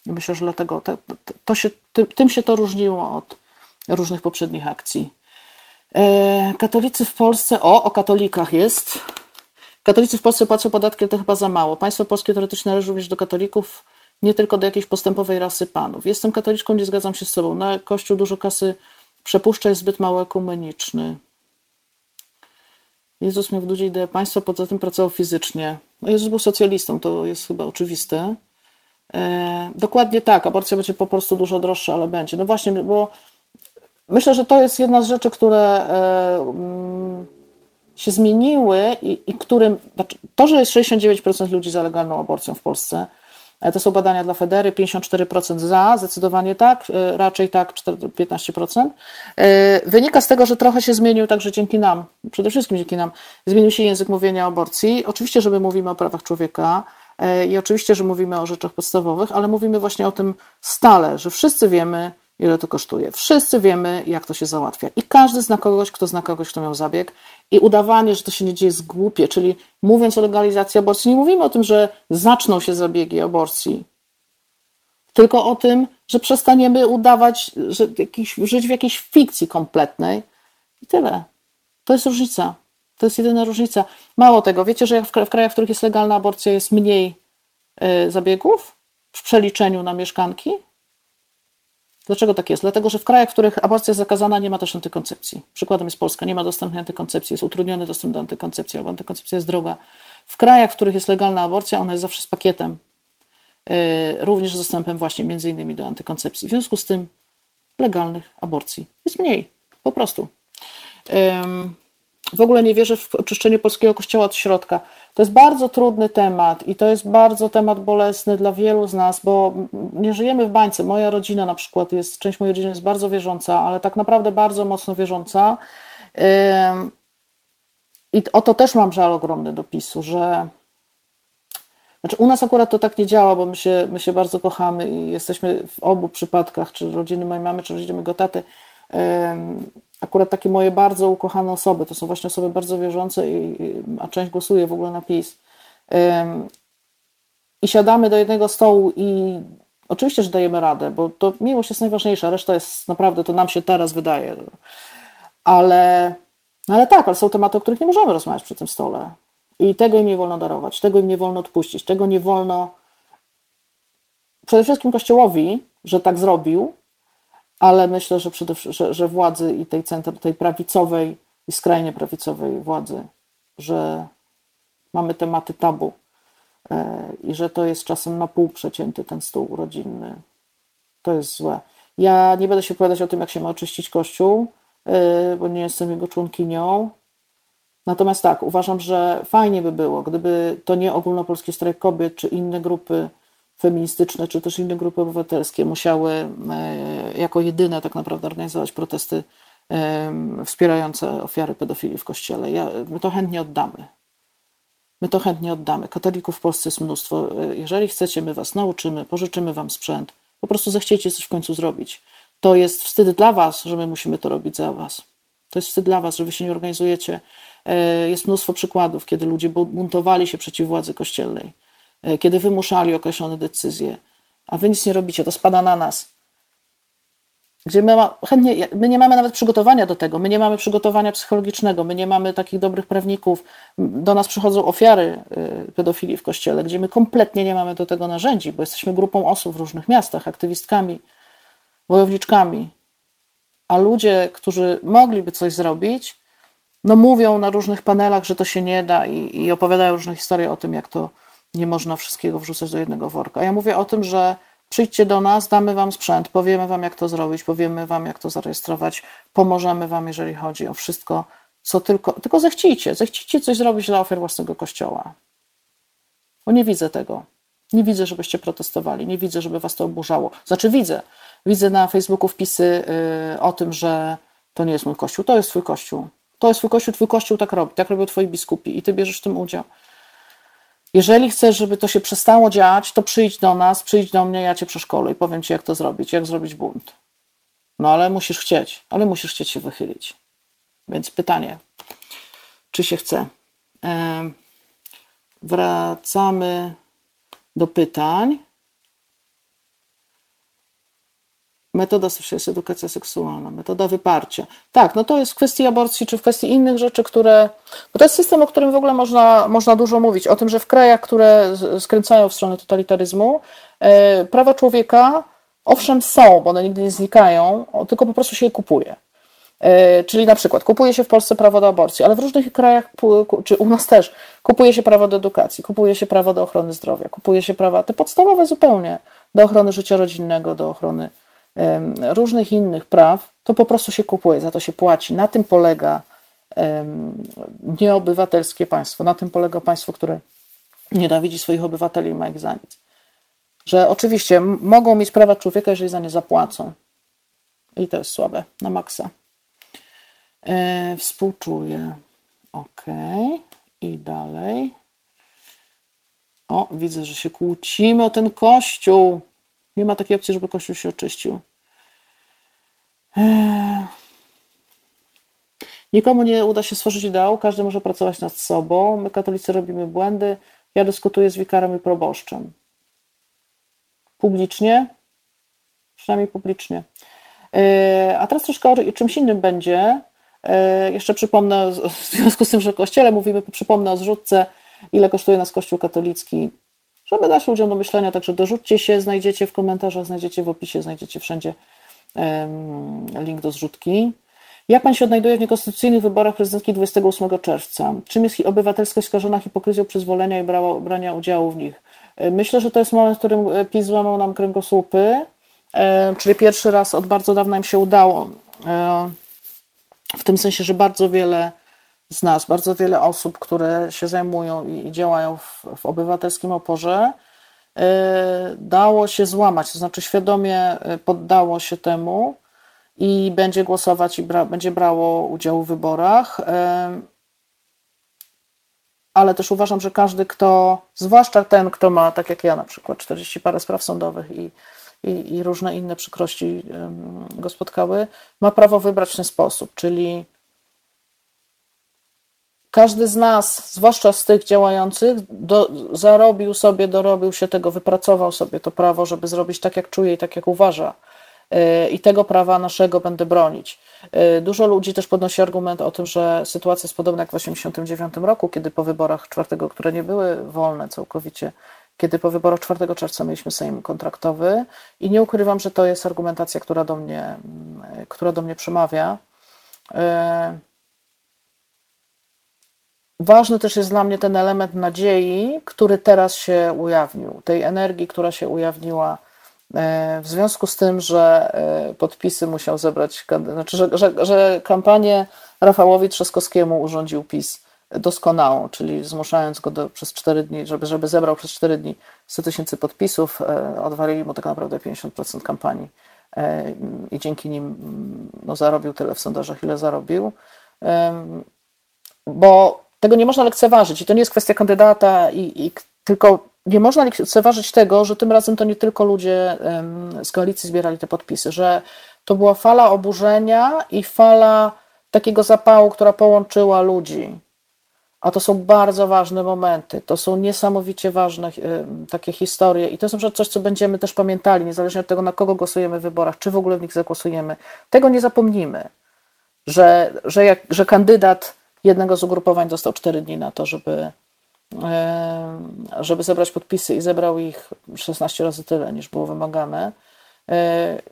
Myślę, że dlatego to, to się, tym się to różniło od różnych poprzednich akcji. E, katolicy w Polsce, o, o katolikach jest. Katolicy w Polsce płacą podatki, to chyba za mało. Państwo polskie teoretycznie należy również do katolików, nie tylko do jakiejś postępowej rasy panów. Jestem katoliczką, nie zgadzam się z sobą. Na Kościół dużo kasy przepuszcza, jest zbyt mało ekumeniczny. Jezus miał w ludzie ideę państwa, poza tym pracował fizycznie. No Jezus był socjalistą, to jest chyba oczywiste. E, dokładnie tak, aborcja będzie po prostu dużo droższa, ale będzie. No właśnie, bo Myślę, że to jest jedna z rzeczy, które e, mm, się zmieniły i, i którym znaczy to, że jest 69% ludzi za legalną aborcją w Polsce, to są badania dla Federy, 54% za, zdecydowanie tak, e, raczej tak, 15%. Wynika z tego, że trochę się zmienił także dzięki nam, przede wszystkim dzięki nam, zmienił się język mówienia o aborcji. Oczywiście, że my mówimy o prawach człowieka i oczywiście, że mówimy o rzeczach podstawowych, ale mówimy właśnie o tym stale, że wszyscy wiemy, ile to kosztuje. Wszyscy wiemy, jak to się załatwia. I każdy zna kogoś, kto zna kogoś, kto miał zabieg. I udawanie, że to się nie dzieje, jest głupie. Czyli mówiąc o legalizacji aborcji, nie mówimy o tym, że zaczną się zabiegi aborcji, tylko o tym, że przestaniemy udawać, że jakiś, żyć w jakiejś fikcji kompletnej. I tyle. To jest różnica. To jest jedyna różnica. Mało tego, wiecie, że w krajach, w których jest legalna aborcja, jest mniej y, zabiegów w przeliczeniu na mieszkanki? Dlaczego tak jest? Dlatego, że w krajach, w których aborcja jest zakazana, nie ma też antykoncepcji. Przykładem jest Polska, nie ma dostępnej antykoncepcji, jest utrudniony dostęp do antykoncepcji, albo antykoncepcja jest droga. W krajach, w których jest legalna aborcja, ona jest zawsze z pakietem, yy, również z dostępem właśnie między innymi do antykoncepcji. W związku z tym legalnych aborcji jest mniej, po prostu. W ogóle nie wierzę w oczyszczenie polskiego kościoła od środka. To jest bardzo trudny temat i to jest bardzo temat bolesny dla wielu z nas, bo nie żyjemy w bańce. Moja rodzina na przykład jest, część mojej rodziny jest bardzo wierząca, ale tak naprawdę bardzo mocno wierząca. I o to też mam żal ogromny do PiSu, że znaczy u nas akurat to tak nie działa, bo my się, my się bardzo kochamy i jesteśmy w obu przypadkach, czy rodziny mojej mamy, czy rodziny mojego taty, akurat takie moje bardzo ukochane osoby, to są właśnie osoby bardzo wierzące, i, a część głosuje w ogóle na PiS. I siadamy do jednego stołu i oczywiście, że dajemy radę, bo to miłość jest najważniejsza, reszta jest naprawdę, to nam się teraz wydaje. Ale, no ale tak, ale są tematy, o których nie możemy rozmawiać przy tym stole. I tego im nie wolno darować, tego im nie wolno odpuścić, tego nie wolno przede wszystkim Kościołowi, że tak zrobił, ale myślę, że, przede, że, że władzy i tej, centrum, tej prawicowej i skrajnie prawicowej władzy, że mamy tematy tabu e, i że to jest czasem na pół przecięty ten stół rodzinny. To jest złe. Ja nie będę się opowiadać o tym, jak się ma oczyścić Kościół, e, bo nie jestem jego członkinią. Natomiast tak, uważam, że fajnie by było, gdyby to nie ogólnopolski strajk kobiet czy inne grupy feministyczne czy też inne grupy obywatelskie musiały e, jako jedyne tak naprawdę organizować protesty wspierające ofiary pedofilii w kościele. Ja, my to chętnie oddamy. My to chętnie oddamy. Katolików w Polsce jest mnóstwo. E, jeżeli chcecie, my was nauczymy, pożyczymy wam sprzęt. Po prostu zechciecie coś w końcu zrobić. To jest wstyd dla was, że my musimy to robić za was. To jest wstyd dla was, że wy się nie organizujecie. E, jest mnóstwo przykładów, kiedy ludzie buntowali się przeciw władzy kościelnej kiedy wymuszali określone decyzje, a wy nic nie robicie, to spada na nas. Gdzie my, ma, chętnie, my nie mamy nawet przygotowania do tego, my nie mamy przygotowania psychologicznego, my nie mamy takich dobrych prawników. Do nas przychodzą ofiary e, pedofilii w kościele, gdzie my kompletnie nie mamy do tego narzędzi, bo jesteśmy grupą osób w różnych miastach, aktywistkami, wojowniczkami. A ludzie, którzy mogliby coś zrobić, no mówią na różnych panelach, że to się nie da i, i opowiadają różne historie o tym, jak to, nie można wszystkiego wrzucać do jednego worka. Ja mówię o tym, że przyjdźcie do nas, damy wam sprzęt, powiemy wam, jak to zrobić, powiemy wam, jak to zarejestrować, pomożemy wam, jeżeli chodzi o wszystko, co tylko. Tylko zechcijcie, zechcijcie coś zrobić dla ofiar własnego kościoła. Bo nie widzę tego. Nie widzę, żebyście protestowali, nie widzę, żeby was to oburzało. Znaczy, widzę. Widzę na Facebooku wpisy yy, o tym, że to nie jest mój kościół, to jest twój kościół. To jest twój kościół, twój kościół tak robi, tak robią twoi biskupi i ty bierzesz w tym udział. Jeżeli chcesz, żeby to się przestało dziać, to przyjdź do nas, przyjdź do mnie, ja cię przeszkolę i powiem ci, jak to zrobić, jak zrobić bunt. No ale musisz chcieć, ale musisz chcieć się wychylić. Więc pytanie, czy się chce? Wracamy do pytań. Metoda jest edukacja seksualna, metoda wyparcia. Tak, no to jest w kwestii aborcji, czy w kwestii innych rzeczy, które. Bo to jest system, o którym w ogóle można, można dużo mówić. O tym, że w krajach, które skręcają w stronę totalitaryzmu, e, prawa człowieka owszem są, bo one nigdy nie znikają, tylko po prostu się je kupuje. E, czyli na przykład kupuje się w Polsce prawo do aborcji, ale w różnych krajach, czy u nas też, kupuje się prawo do edukacji, kupuje się prawo do ochrony zdrowia, kupuje się prawa te podstawowe zupełnie do ochrony życia rodzinnego, do ochrony różnych innych praw, to po prostu się kupuje, za to się płaci. Na tym polega nieobywatelskie państwo, na tym polega państwo, które nienawidzi swoich obywateli i ma ich za nic. Że oczywiście mogą mieć prawa człowieka, jeżeli za nie zapłacą. I to jest słabe, na maksa. E, współczuję. Ok. I dalej. O, widzę, że się kłócimy o ten kościół. Nie ma takiej opcji, żeby Kościół się oczyścił. Eee. Nikomu nie uda się stworzyć ideału, każdy może pracować nad sobą. My, katolicy, robimy błędy. Ja dyskutuję z wikarem i proboszczem. Publicznie, przynajmniej publicznie. Eee, a teraz troszkę o czymś innym będzie. Eee, jeszcze przypomnę, w związku z tym, że o kościele mówimy, przypomnę o zrzutce, ile kosztuje nas Kościół katolicki żeby dać ludziom do myślenia, także dorzućcie się, znajdziecie w komentarzach, znajdziecie w opisie, znajdziecie wszędzie link do zrzutki. Jak pan się odnajduje w niekonstytucyjnych wyborach prezydenckich 28 czerwca? Czym jest obywatelskość skażona hipokryzją przyzwolenia i brała, brania udziału w nich? E, myślę, że to jest moment, w którym e, PiS złamał nam kręgosłupy, e, czyli pierwszy raz od bardzo dawna im się udało. W tym sensie, że bardzo wiele z nas, bardzo wiele osób, które się zajmują i działają w, w obywatelskim oporze, dało się złamać, to znaczy świadomie poddało się temu i będzie głosować i bra będzie brało udział w wyborach. Ale też uważam, że każdy, kto, zwłaszcza ten, kto ma, tak jak ja na przykład, 40 parę spraw sądowych i, i, i różne inne przykrości go spotkały, ma prawo wybrać ten sposób, czyli każdy z nas, zwłaszcza z tych działających, do, zarobił sobie, dorobił się tego, wypracował sobie to prawo, żeby zrobić tak, jak czuje i tak, jak uważa i tego prawa naszego będę bronić. Y, dużo ludzi też podnosi argument o tym, że sytuacja jest podobna jak w 1989 roku, kiedy po wyborach czwartego, które nie były wolne całkowicie, kiedy po wyborach 4 czerwca mieliśmy Sejm kontraktowy i nie ukrywam, że to jest argumentacja, która do mnie, mm, która do mnie przemawia. Ważny też jest dla mnie ten element nadziei, który teraz się ujawnił, tej energii, która się ujawniła E, w związku z tym, że e, podpisy musiał zebrać, znaczy, że, że, że kampanię Rafałowi Trzaskowskiemu urządził PiS doskonałą, czyli zmuszając go do, przez 4 dni, żeby, żeby zebrał przez 4 dni 100 tysięcy podpisów, e, odwalili mu tak naprawdę 50% kampanii i dzięki nim no, zarobił tyle w sondażach, ile zarobił. Bo tego nie można lekceważyć i to nie jest kwestia kandydata, i, i tylko nie można lekceważyć tego, że tym razem to nie tylko ludzie z koalicji zbierali te podpisy, że to była fala oburzenia i fala takiego zapału, która połączyła ludzi. A to są bardzo ważne momenty, to są niesamowicie ważne takie historie i to jest coś, co będziemy też pamiętali, niezależnie od tego, na kogo głosujemy w wyborach, czy w ogóle w nich zagłosujemy. Tego nie zapomnimy, że, że, jak, że kandydat jednego z ugrupowań dostał cztery dni na to, żeby, żeby zebrać podpisy i zebrał ich 16 razy tyle niż było wymagane, e,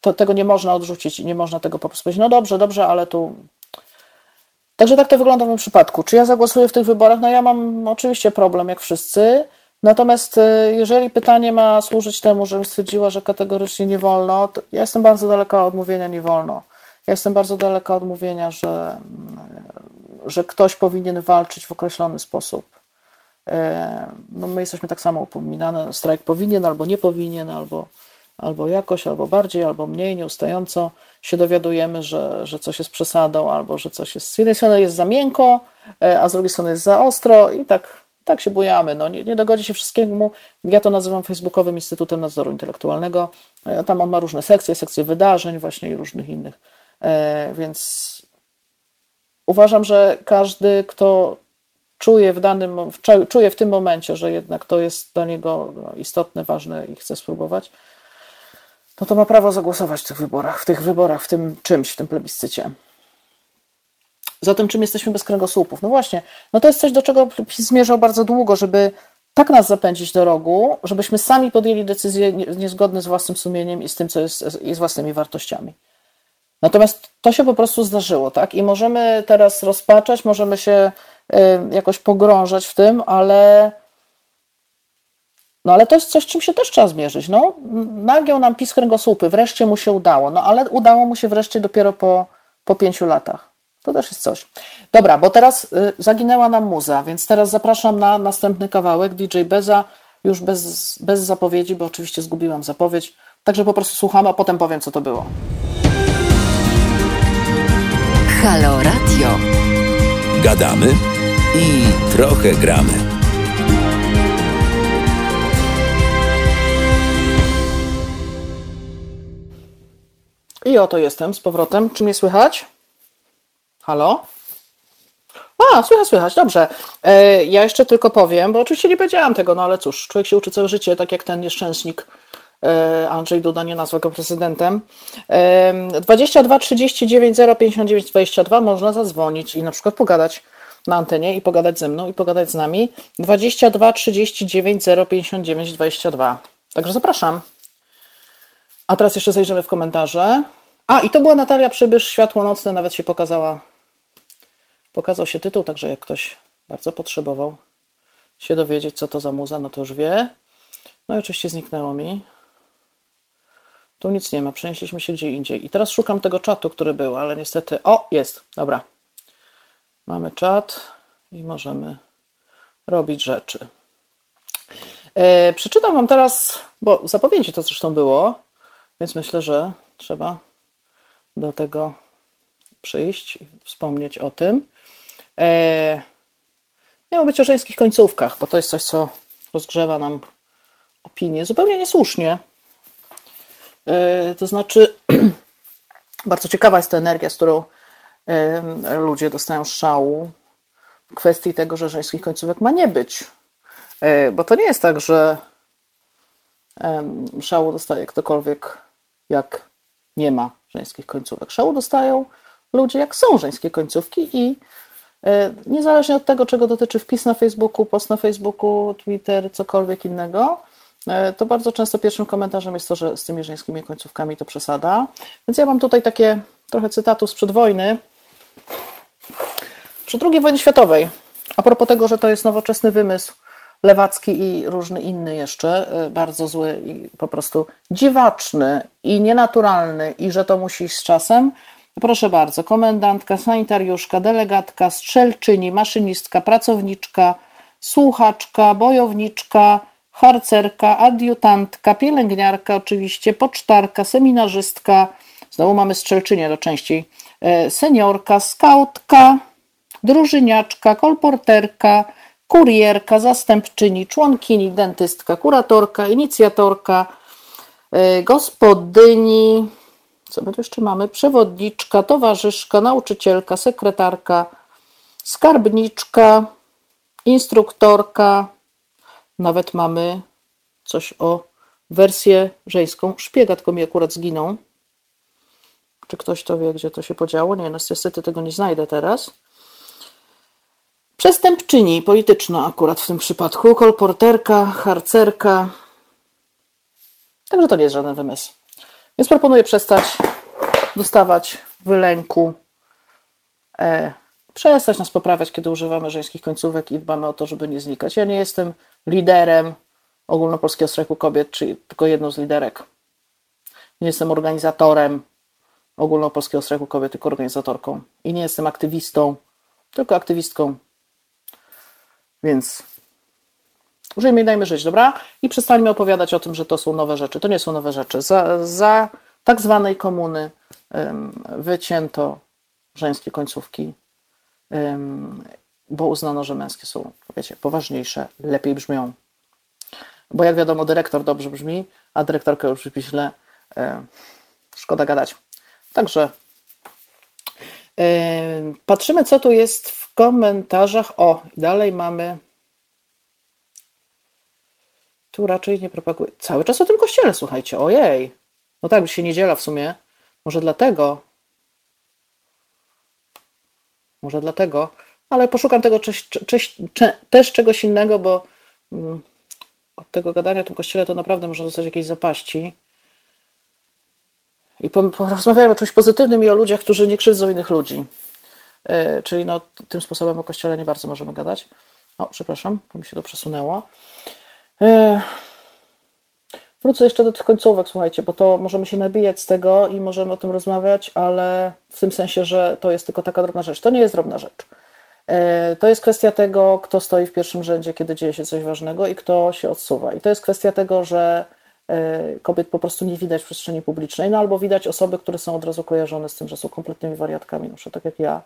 to tego nie można odrzucić i nie można tego po prostu powiedzieć, no dobrze, dobrze, ale tu. Także tak to wygląda w tym przypadku. Czy ja zagłosuję w tych wyborach? No ja mam oczywiście problem, jak wszyscy. Natomiast e, jeżeli pytanie ma służyć temu, żebym stwierdziła, że kategorycznie nie wolno, to ja jestem bardzo daleka od mówienia nie wolno. Ja jestem bardzo daleka od mówienia, że że ktoś powinien walczyć w określony sposób. E, no my jesteśmy tak samo upominane, strajk powinien albo nie powinien, albo, albo jakoś, albo bardziej, albo mniej, nieustająco się dowiadujemy, że, że coś jest przesadą, albo że coś jest z jednej strony jest za miękko, e, a z drugiej strony jest za ostro i tak, tak się bujamy. No, nie, nie dogodzi się wszystkiemu. Ja to nazywam Facebookowym Instytutem Nadzoru Intelektualnego. E, tam on ma różne sekcje, sekcje wydarzeń właśnie i różnych innych. Więc uważam, że każdy, kto czuje w danym, czuje w tym momencie, że jednak to jest dla niego istotne, ważne i chce spróbować, no to ma prawo zagłosować w tych wyborach, w tych wyborach, w tym czymś, w tym plebiscycie. Zatem czym jesteśmy bez kręgosłupów? No właśnie, no to jest coś, do czego zmierzał bardzo długo, żeby tak nas zapędzić do rogu, żebyśmy sami podjęli decyzje niezgodne z własnym sumieniem i z tym, co jest, i z własnymi wartościami. Natomiast to się po prostu zdarzyło, tak? I możemy teraz rozpaczać, możemy się y, jakoś pogrążać w tym, ale. No ale to jest coś, czym się też trzeba zmierzyć. No, nagiął nam PiS kręgosłupy, wreszcie mu się udało. No ale udało mu się wreszcie dopiero po, po pięciu latach. To też jest coś. Dobra, bo teraz y, zaginęła nam muza, więc teraz zapraszam na następny kawałek DJ Beza, już bez, bez zapowiedzi, bo oczywiście zgubiłam zapowiedź. Także po prostu słuchamy, a potem powiem, co to było. Halo Radio. Gadamy i trochę gramy. I oto jestem z powrotem. Czy mnie słychać? Halo? A, słychać, słychać, dobrze. E, ja jeszcze tylko powiem, bo oczywiście nie powiedziałam tego, no ale cóż, człowiek się uczy całe życie, tak jak ten nieszczęsnik Andrzej Duda nie nazwał go prezydentem. 22 39 059 22 można zadzwonić i na przykład pogadać na antenie i pogadać ze mną i pogadać z nami. 22 39 059 22. Także zapraszam. A teraz jeszcze zajrzymy w komentarze. A, i to była Natalia Przybysz, Światło Nocne, nawet się pokazała, pokazał się tytuł, także jak ktoś bardzo potrzebował się dowiedzieć, co to za muza, no to już wie. No i oczywiście zniknęło mi. Tu nic nie ma, przenieśliśmy się gdzie indziej. I teraz szukam tego czatu, który był, ale niestety. O, jest, dobra. Mamy czat i możemy robić rzeczy. E, przeczytam Wam teraz, bo zapowiedzi to zresztą było, więc myślę, że trzeba do tego przyjść i wspomnieć o tym. E, miało być o żeńskich końcówkach, bo to jest coś, co rozgrzewa nam opinię zupełnie niesłusznie. E, to znaczy, bardzo ciekawa jest ta energia, z którą e, ludzie dostają szału w kwestii tego, że żeńskich końcówek ma nie być. E, bo to nie jest tak, że szału dostaje ktokolwiek, jak nie ma żeńskich końcówek. Szału dostają ludzie, jak są żeńskie końcówki i niezależnie od tego, czego dotyczy wpis na Facebooku, post na Facebooku, Twitter, cokolwiek innego, E, to bardzo często pierwszym komentarzem jest to, że z tymi żeńskimi końcówkami to przesada. Więc ja mam tutaj takie trochę cytatów sprzed wojny. Przed II wojny światowej, a propos tego, że to jest nowoczesny wymysł lewacki i różny inny jeszcze, e, bardzo zły i po prostu dziwaczny i nienaturalny i że to musi iść z czasem. Proszę bardzo, komendantka, sanitariuszka, delegatka, strzelczyni, maszynistka, pracowniczka, słuchaczka, bojowniczka, harcerka, adiutantka, pielęgniarka oczywiście, pocztarka, seminarzystka, znowu mamy strzelczynię do części, e, seniorka, skautka, drużyniaczka, kolporterka, kurierka, zastępczyni, członkini, dentystka, kuratorka, inicjatorka, e, gospodyni, co my tu jeszcze mamy, przewodniczka, towarzyszka, nauczycielka, sekretarka, skarbniczka, instruktorka, nawet mamy coś o wersję żeńską. Szpiega tylko mi akurat zginął. Czy ktoś to wie, gdzie to się podziało? Nie, no niestety tego nie znajdę teraz. Przestępczyni polityczna akurat w tym przypadku, kolporterka, harcerka. Także to nie jest żaden wymysł. Więc proponuję przestać dostawać wylęku e, przestać nas poprawiać, kiedy używamy żeńskich końcówek i dbamy o to, żeby nie znikać. Ja nie jestem liderem ogólnopolskiego strajku kobiet, czy tylko jedną z liderek. Nie jestem organizatorem ogólnopolskiego strajku kobiet, tylko organizatorką. I nie jestem aktywistą, tylko aktywistką. Więc użyjmy i dajmy żyć, dobra? I przestańmy opowiadać o tym, że to są nowe rzeczy. To nie są nowe rzeczy. Za, za tak zwanej komuny wycięto żeńskie końcówki bo uznano, że męskie są, wiecie, poważniejsze, lepiej brzmią. Bo jak wiadomo, dyrektor dobrze brzmi, a dyrektorka już brzmi źle. Szkoda gadać. Także patrzymy, co tu jest w komentarzach. O, dalej mamy. Tu raczej nie propaguje. Cały czas o tym kościele, słuchajcie. Ojej. No tak, się niedziela w sumie. Może dlatego. Może dlatego, ale poszukam tego też czegoś innego, bo mm, od tego gadania w tym kościele to naprawdę może zostać jakieś zapaści. I porozmawiajmy o czymś pozytywnym i o ludziach, którzy nie krzywdzą innych ludzi. Yy, czyli no, tym sposobem o kościele nie bardzo możemy gadać. O, przepraszam, bo mi się to przesunęło. Yy, Wrócę jeszcze do tych końcówek, słuchajcie, bo to możemy się nabijać z tego i możemy o tym rozmawiać, ale w tym sensie, że to jest tylko taka drobna rzecz. To nie jest drobna rzecz. E, to jest kwestia tego, kto stoi w pierwszym rzędzie, kiedy dzieje się coś ważnego i kto się odsuwa. I to jest kwestia tego, że e, kobiet po prostu nie widać w przestrzeni publicznej, no albo widać osoby, które są od razu kojarzone z tym, że są kompletnymi wariatkami, na tak jak ja.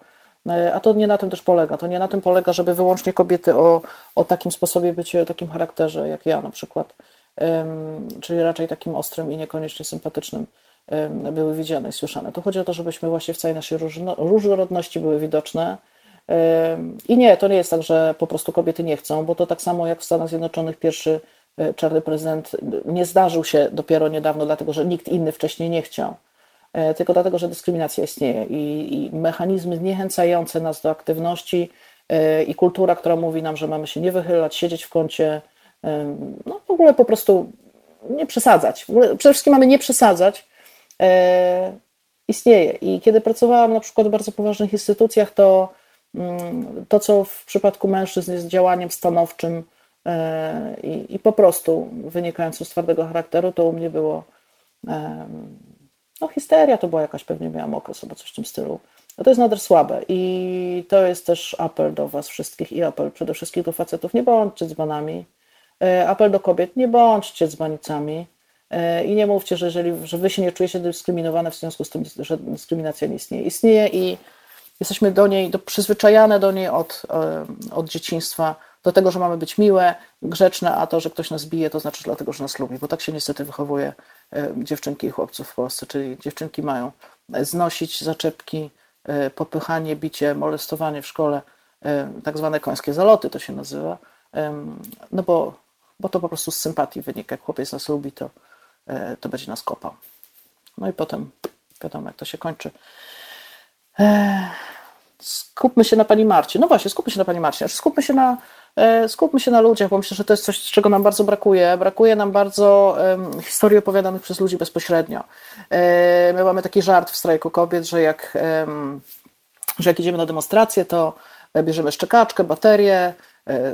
E, a to nie na tym też polega. To nie na tym polega, żeby wyłącznie kobiety o, o takim sposobie bycie, o takim charakterze jak ja na przykład czyli raczej takim ostrym i niekoniecznie sympatycznym były widziane i słyszane. To chodzi o to, żebyśmy właśnie w całej naszej różnorodności były widoczne. I nie, to nie jest tak, że po prostu kobiety nie chcą, bo to tak samo jak w Stanach Zjednoczonych pierwszy e, czarny prezydent nie zdarzył się dopiero niedawno, dlatego że nikt inny wcześniej nie chciał, e, tylko dlatego, że dyskryminacja istnieje i, i mechanizmy zniechęcające nas do aktywności e, i kultura, która mówi nam, że mamy się nie wychylać, siedzieć w kącie, no w ogóle po prostu nie przesadzać. Przede wszystkim mamy nie przesadzać. E, istnieje. I kiedy pracowałam na przykład w bardzo poważnych instytucjach, to mm, to, co w przypadku mężczyzn jest działaniem stanowczym e, i, i po prostu wynikającym z twardego charakteru, to u mnie było no histeria to była jakaś, pewnie miałam okres albo coś w tym stylu. To jest nader słabe i to jest też apel do was wszystkich i apel przede wszystkim do facetów, nie bądźcie dzbanami. E, apel do kobiet, nie bądźcie dzbanicami e, i nie mówcie, że jeżeli że wy się nie czujecie dyskryminowane w związku z tym, że dyskryminacja nie istnieje. Istnieje i jesteśmy do niej, do, przyzwyczajane do niej od, e, od dzieciństwa, do tego, że mamy być miłe, grzeczne, a to, że ktoś nas bije, to znaczy dlatego, że nas lubi, bo tak się niestety wychowuje dziewczynki i chłopców w Polsce, czyli dziewczynki mają znosić zaczepki, popychanie, bicie, molestowanie w szkole, tak zwane końskie zaloty to się nazywa, no bo, bo to po prostu z sympatii wynika. Jak chłopiec nas lubi, to, e, to będzie nas kopał. No i potem wiadomo, jak to się kończy. E, skupmy się na Pani Marcie. No właśnie, skupmy się na Pani Marcie. Znaczy, skupmy się na, e, skupmy się na ludziach, bo myślę, że to jest coś, czego nam bardzo brakuje. Brakuje nam bardzo historii opowiadanych przez ludzi bezpośrednio. My mamy taki żart w strajku kobiet, że jak, że jak idziemy na demonstrację, to bierzemy szczekaczkę, baterię,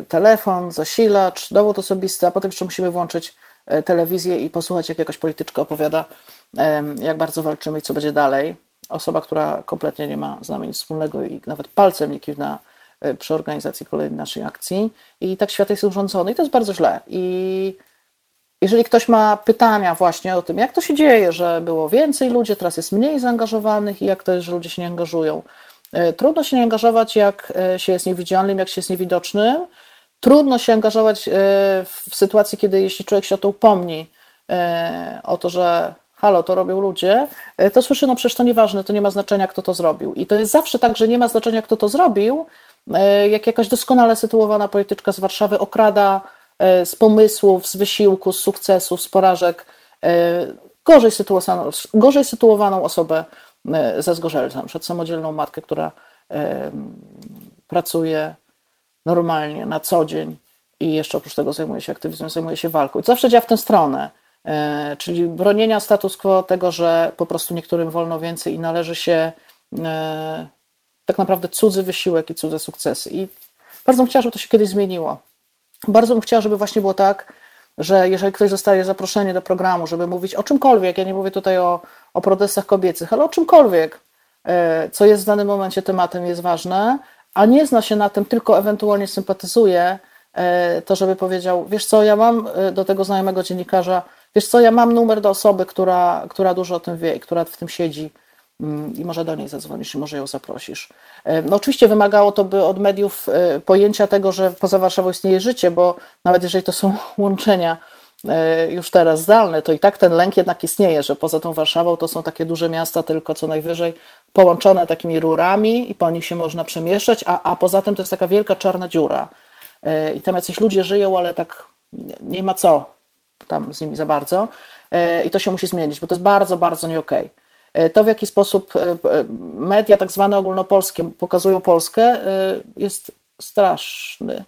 telefon, zasilacz, dowód osobisty, a potem jeszcze musimy włączyć e, telewizję i posłuchać, jak jakaś polityczka opowiada, jak bardzo walczymy i co będzie dalej. Osoba, która kompletnie nie ma z nami nic wspólnego i nawet palcem nie kiwna e, przy organizacji kolejnej naszej akcji. I tak świat jest urządzony i to jest bardzo źle. I jeżeli ktoś ma pytania właśnie o tym, jak to się dzieje, że było więcej ludzi, teraz jest mniej zaangażowanych i jak to jest, że ludzie się nie angażują, E, trudno się nie angażować, jak e, się jest niewidzialnym, jak się jest niewidocznym. Trudno się angażować e, w sytuacji, kiedy jeśli człowiek się o to upomni, o to, że halo, to robią ludzie, to słyszy, no przecież to nieważne, to nie ma znaczenia, kto to zrobił. I to jest zawsze tak, że nie ma znaczenia, kto to zrobił, jak jakaś doskonale sytuowana polityczka z Warszawy okrada z pomysłów, z wysiłku, z sukcesów, z porażek gorzej sytuowaną, gorzej sytuowaną osobę E, ze Zgorzelcem, przed samodzielną matkę, która e, pracuje normalnie, na co dzień i jeszcze oprócz tego zajmuje się aktywizmem, zajmuje się walką. I zawsze działa w tę stronę, e, czyli bronienia status quo, tego, że po prostu niektórym wolno więcej i należy się tak naprawdę cudzy wysiłek i cudze sukcesy. I bardzo bym chciała, żeby to się kiedyś zmieniło. Bardzo bym chciała, żeby właśnie było tak, że jeżeli ktoś zostaje zaproszenie do programu, żeby mówić o czymkolwiek, ja nie mówię tutaj o, o protestach kobiecych, ale o czymkolwiek, e, co jest w danym momencie tematem, jest ważne, a nie zna się na tym, tylko ewentualnie sympatyzuje, e, to żeby powiedział, wiesz co, ja mam e, do tego znajomego dziennikarza, wiesz co, ja mam numer do osoby, która, która dużo o tym wie i która w tym siedzi mm, i może do niej zadzwonisz i może ją zaprosisz. No oczywiście wymagało to by od mediów pojęcia tego, że poza Warszawą istnieje życie, bo nawet jeżeli to są łączenia już teraz zdalne, to i tak ten lęk jednak istnieje, że poza tą Warszawą to są takie duże miasta, tylko co najwyżej połączone takimi rurami i po nich się można przemieszczać, a, a poza tym to jest taka wielka czarna dziura. E, I tam jacyś ludzie żyją, ale tak nie ma co tam z nimi za bardzo. E, I to się musi zmienić, bo to jest bardzo, bardzo nie okej. Okay. To, w jaki sposób media, tak zwane ogólnopolskie, pokazują Polskę, jest straszny.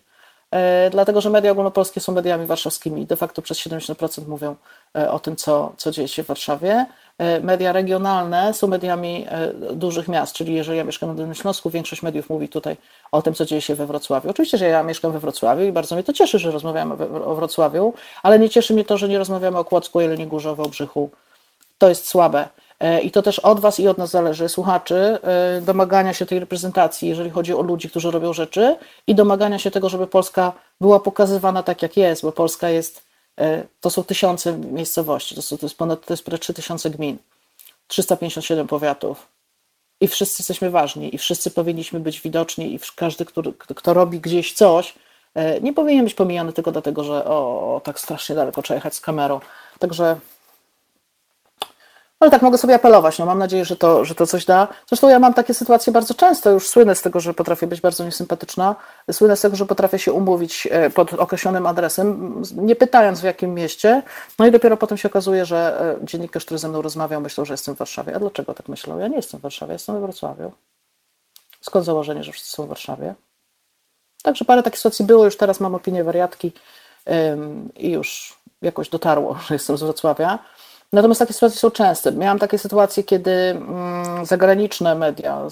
E, dlatego że media ogólnopolskie są mediami warszawskimi i de facto przez 70% mówią e, o tym, co, co dzieje się w Warszawie. E, media regionalne są mediami dużych miast, czyli jeżeli ja mieszkam na Dolnym Śląsku, większość mediów mówi tutaj o tym, co dzieje się we Wrocławiu. Oczywiście, że ja mieszkam we Wrocławiu i bardzo mnie to cieszy, że rozmawiamy o Wrocławiu, ale nie cieszy mnie to, że nie rozmawiamy o Kłodzku, Jeleniej Górze, Wałbrzychu. To jest słabe. E, I to też od Was i od nas zależy, słuchaczy, e, domagania się tej reprezentacji, jeżeli chodzi o ludzi, którzy robią rzeczy, i domagania się tego, żeby Polska była pokazywana tak, jak jest, bo Polska jest, e, to są tysiące miejscowości, to, są, to jest ponad to jest ponad 3000 gmin, 357 powiatów. I wszyscy jesteśmy ważni, i wszyscy powinniśmy być widoczni, i każdy, kto, kto robi gdzieś coś, nie powinien być pomijany tylko dlatego, że o, tak strasznie daleko trzeba jechać z kamerą. Także ale tak, mogę sobie apelować. No, mam nadzieję, że to, że to coś da. Zresztą ja mam takie sytuacje bardzo często. Już słynę z tego, że potrafię być bardzo niesympatyczna. Słynę z tego, że potrafię się umówić e, pod określonym adresem, nie pytając w jakim mieście. No i dopiero potem się okazuje, że e, dziennikarz, który ze mną rozmawiał, myślał, że jestem w Warszawie. A dlaczego tak myślał? Ja nie jestem w Warszawie, jestem we Wrocławiu. Skąd założenie, że wszyscy są w Warszawie? Także parę takich sytuacji było. Już teraz mam opinię wariatki i już jakoś dotarło, że jestem z Wrocławia. Natomiast takie sytuacje są częste. Miałam takie sytuacje, kiedy mm, zagraniczne media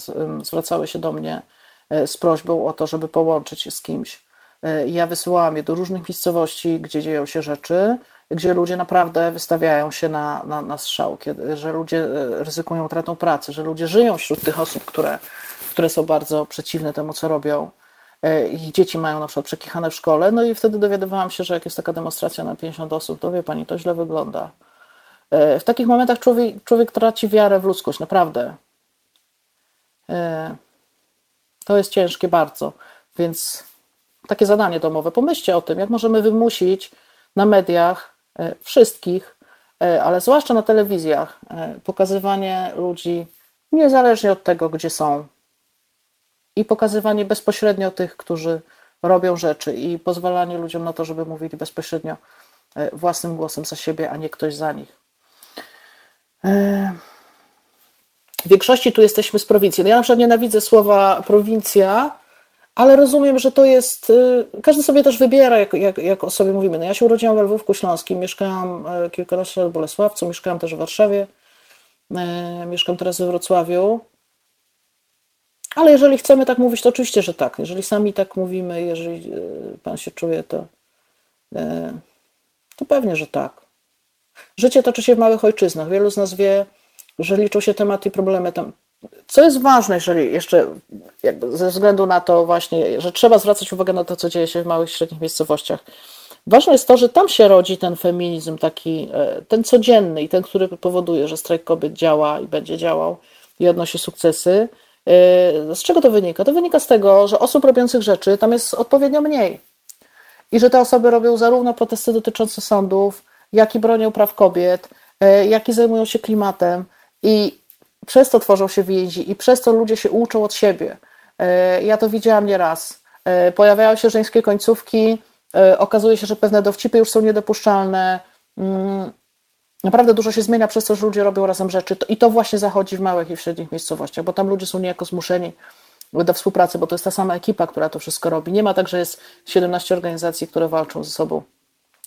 zwracały się do mnie z prośbą o to, żeby połączyć się z kimś. Ja wysyłałam je do różnych miejscowości, gdzie dzieją się rzeczy, gdzie ludzie naprawdę wystawiają się na, na, na strzał, kiedy, że ludzie ryzykują utratą pracy, że ludzie żyją wśród tych osób, które, które są bardzo przeciwne temu, co robią. E, ich dzieci mają na przykład przekichane w szkole, no i wtedy dowiadywałam się, że jak jest taka demonstracja na 50 osób, to wie pani, to źle wygląda. E, w takich momentach człowiek, człowiek traci wiarę w ludzkość, naprawdę. E, to jest ciężkie bardzo, więc takie zadanie domowe. Pomyślcie o tym, jak możemy wymusić na mediach wszystkich, ale zwłaszcza na telewizjach, pokazywanie ludzi niezależnie od tego, gdzie są, i pokazywanie bezpośrednio tych, którzy robią rzeczy i pozwalanie ludziom na to, żeby mówili bezpośrednio e, własnym głosem za siebie, a nie ktoś za nich. W większości tu jesteśmy z prowincji. No ja na przykład nienawidzę słowa prowincja, ale rozumiem, że to jest. E, każdy sobie też wybiera, jak, jak, jak o sobie mówimy. No ja się urodziłam we Lwówku Śląskim, mieszkałam kilkanaście lat w Bolesławcu, mieszkałam też w Warszawie, mieszkam teraz we Wrocławiu. Ale jeżeli chcemy tak mówić, to oczywiście, że tak. Jeżeli sami tak mówimy, jeżeli pan się czuje, to, to pewnie, że tak. Życie toczy się w małych ojczyznach. Wielu z nas wie, że liczą się tematy i problemy tam. Co jest ważne, jeżeli jeszcze ze względu na to właśnie, że trzeba zwracać uwagę na to, co dzieje się w małych i średnich miejscowościach. Ważne jest to, że tam się rodzi ten feminizm taki, e, ten codzienny i ten, który powoduje, że strajk kobiet działa i będzie działał i odnosi sukcesy. Yy, z czego to wynika? To wynika z tego, że osób robiących rzeczy tam jest odpowiednio mniej. I że te osoby robią zarówno protesty dotyczące sądów, jak i bronią praw kobiet, yy, jak i zajmują się klimatem. I przez to tworzą się więzi i przez to ludzie się uczą od siebie. Yy, ja to widziałam nieraz. Pojawiają się żeńskie końcówki, okazuje się, że pewne dowcipy już są niedopuszczalne. Mm, Naprawdę dużo się zmienia przez to, że ludzie robią razem rzeczy i to właśnie zachodzi w małych i w średnich miejscowościach, bo tam ludzie są niejako zmuszeni do współpracy, bo to jest ta sama ekipa, która to wszystko robi. Nie ma tak, że jest 17 organizacji, które walczą ze sobą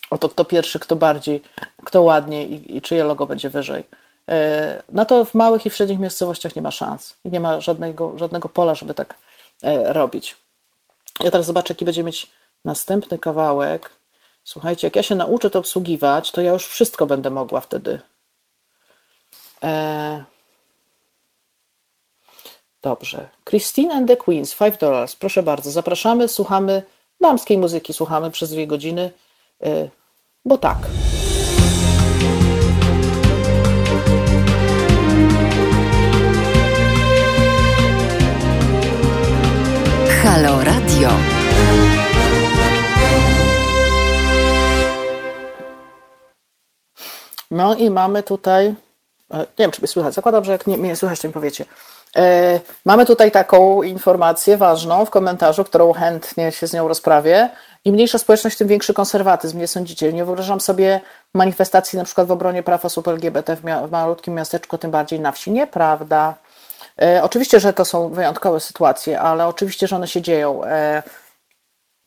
o to, kto pierwszy, kto bardziej, kto ładniej i, i czyje logo będzie wyżej. E, na to w małych i w średnich miejscowościach nie ma szans i nie ma żadnego, żadnego pola, żeby tak e, robić. Ja teraz zobaczę, jaki będzie mieć następny kawałek. Słuchajcie, jak ja się nauczę to obsługiwać, to ja już wszystko będę mogła wtedy. Eee... Dobrze. Christine and the Queens, 5 dollars. Proszę bardzo, zapraszamy, słuchamy damskiej muzyki, słuchamy przez dwie godziny, bo tak. Halo Radio. No i mamy tutaj, e, nie wiem czy mnie słychać, zakładam, że jak nie, mnie słychać, to mi powiecie. E, mamy tutaj taką informację ważną w komentarzu, którą chętnie się z nią rozprawię. Im mniejsza społeczność, tym większy konserwatyzm, nie sądzicie? Nie wyobrażam sobie manifestacji na przykład w obronie praw osób LGBT w, mia w malutkim miasteczku, tym bardziej na wsi. Nieprawda. E, oczywiście, że to są wyjątkowe sytuacje, ale oczywiście, że one się dzieją. E,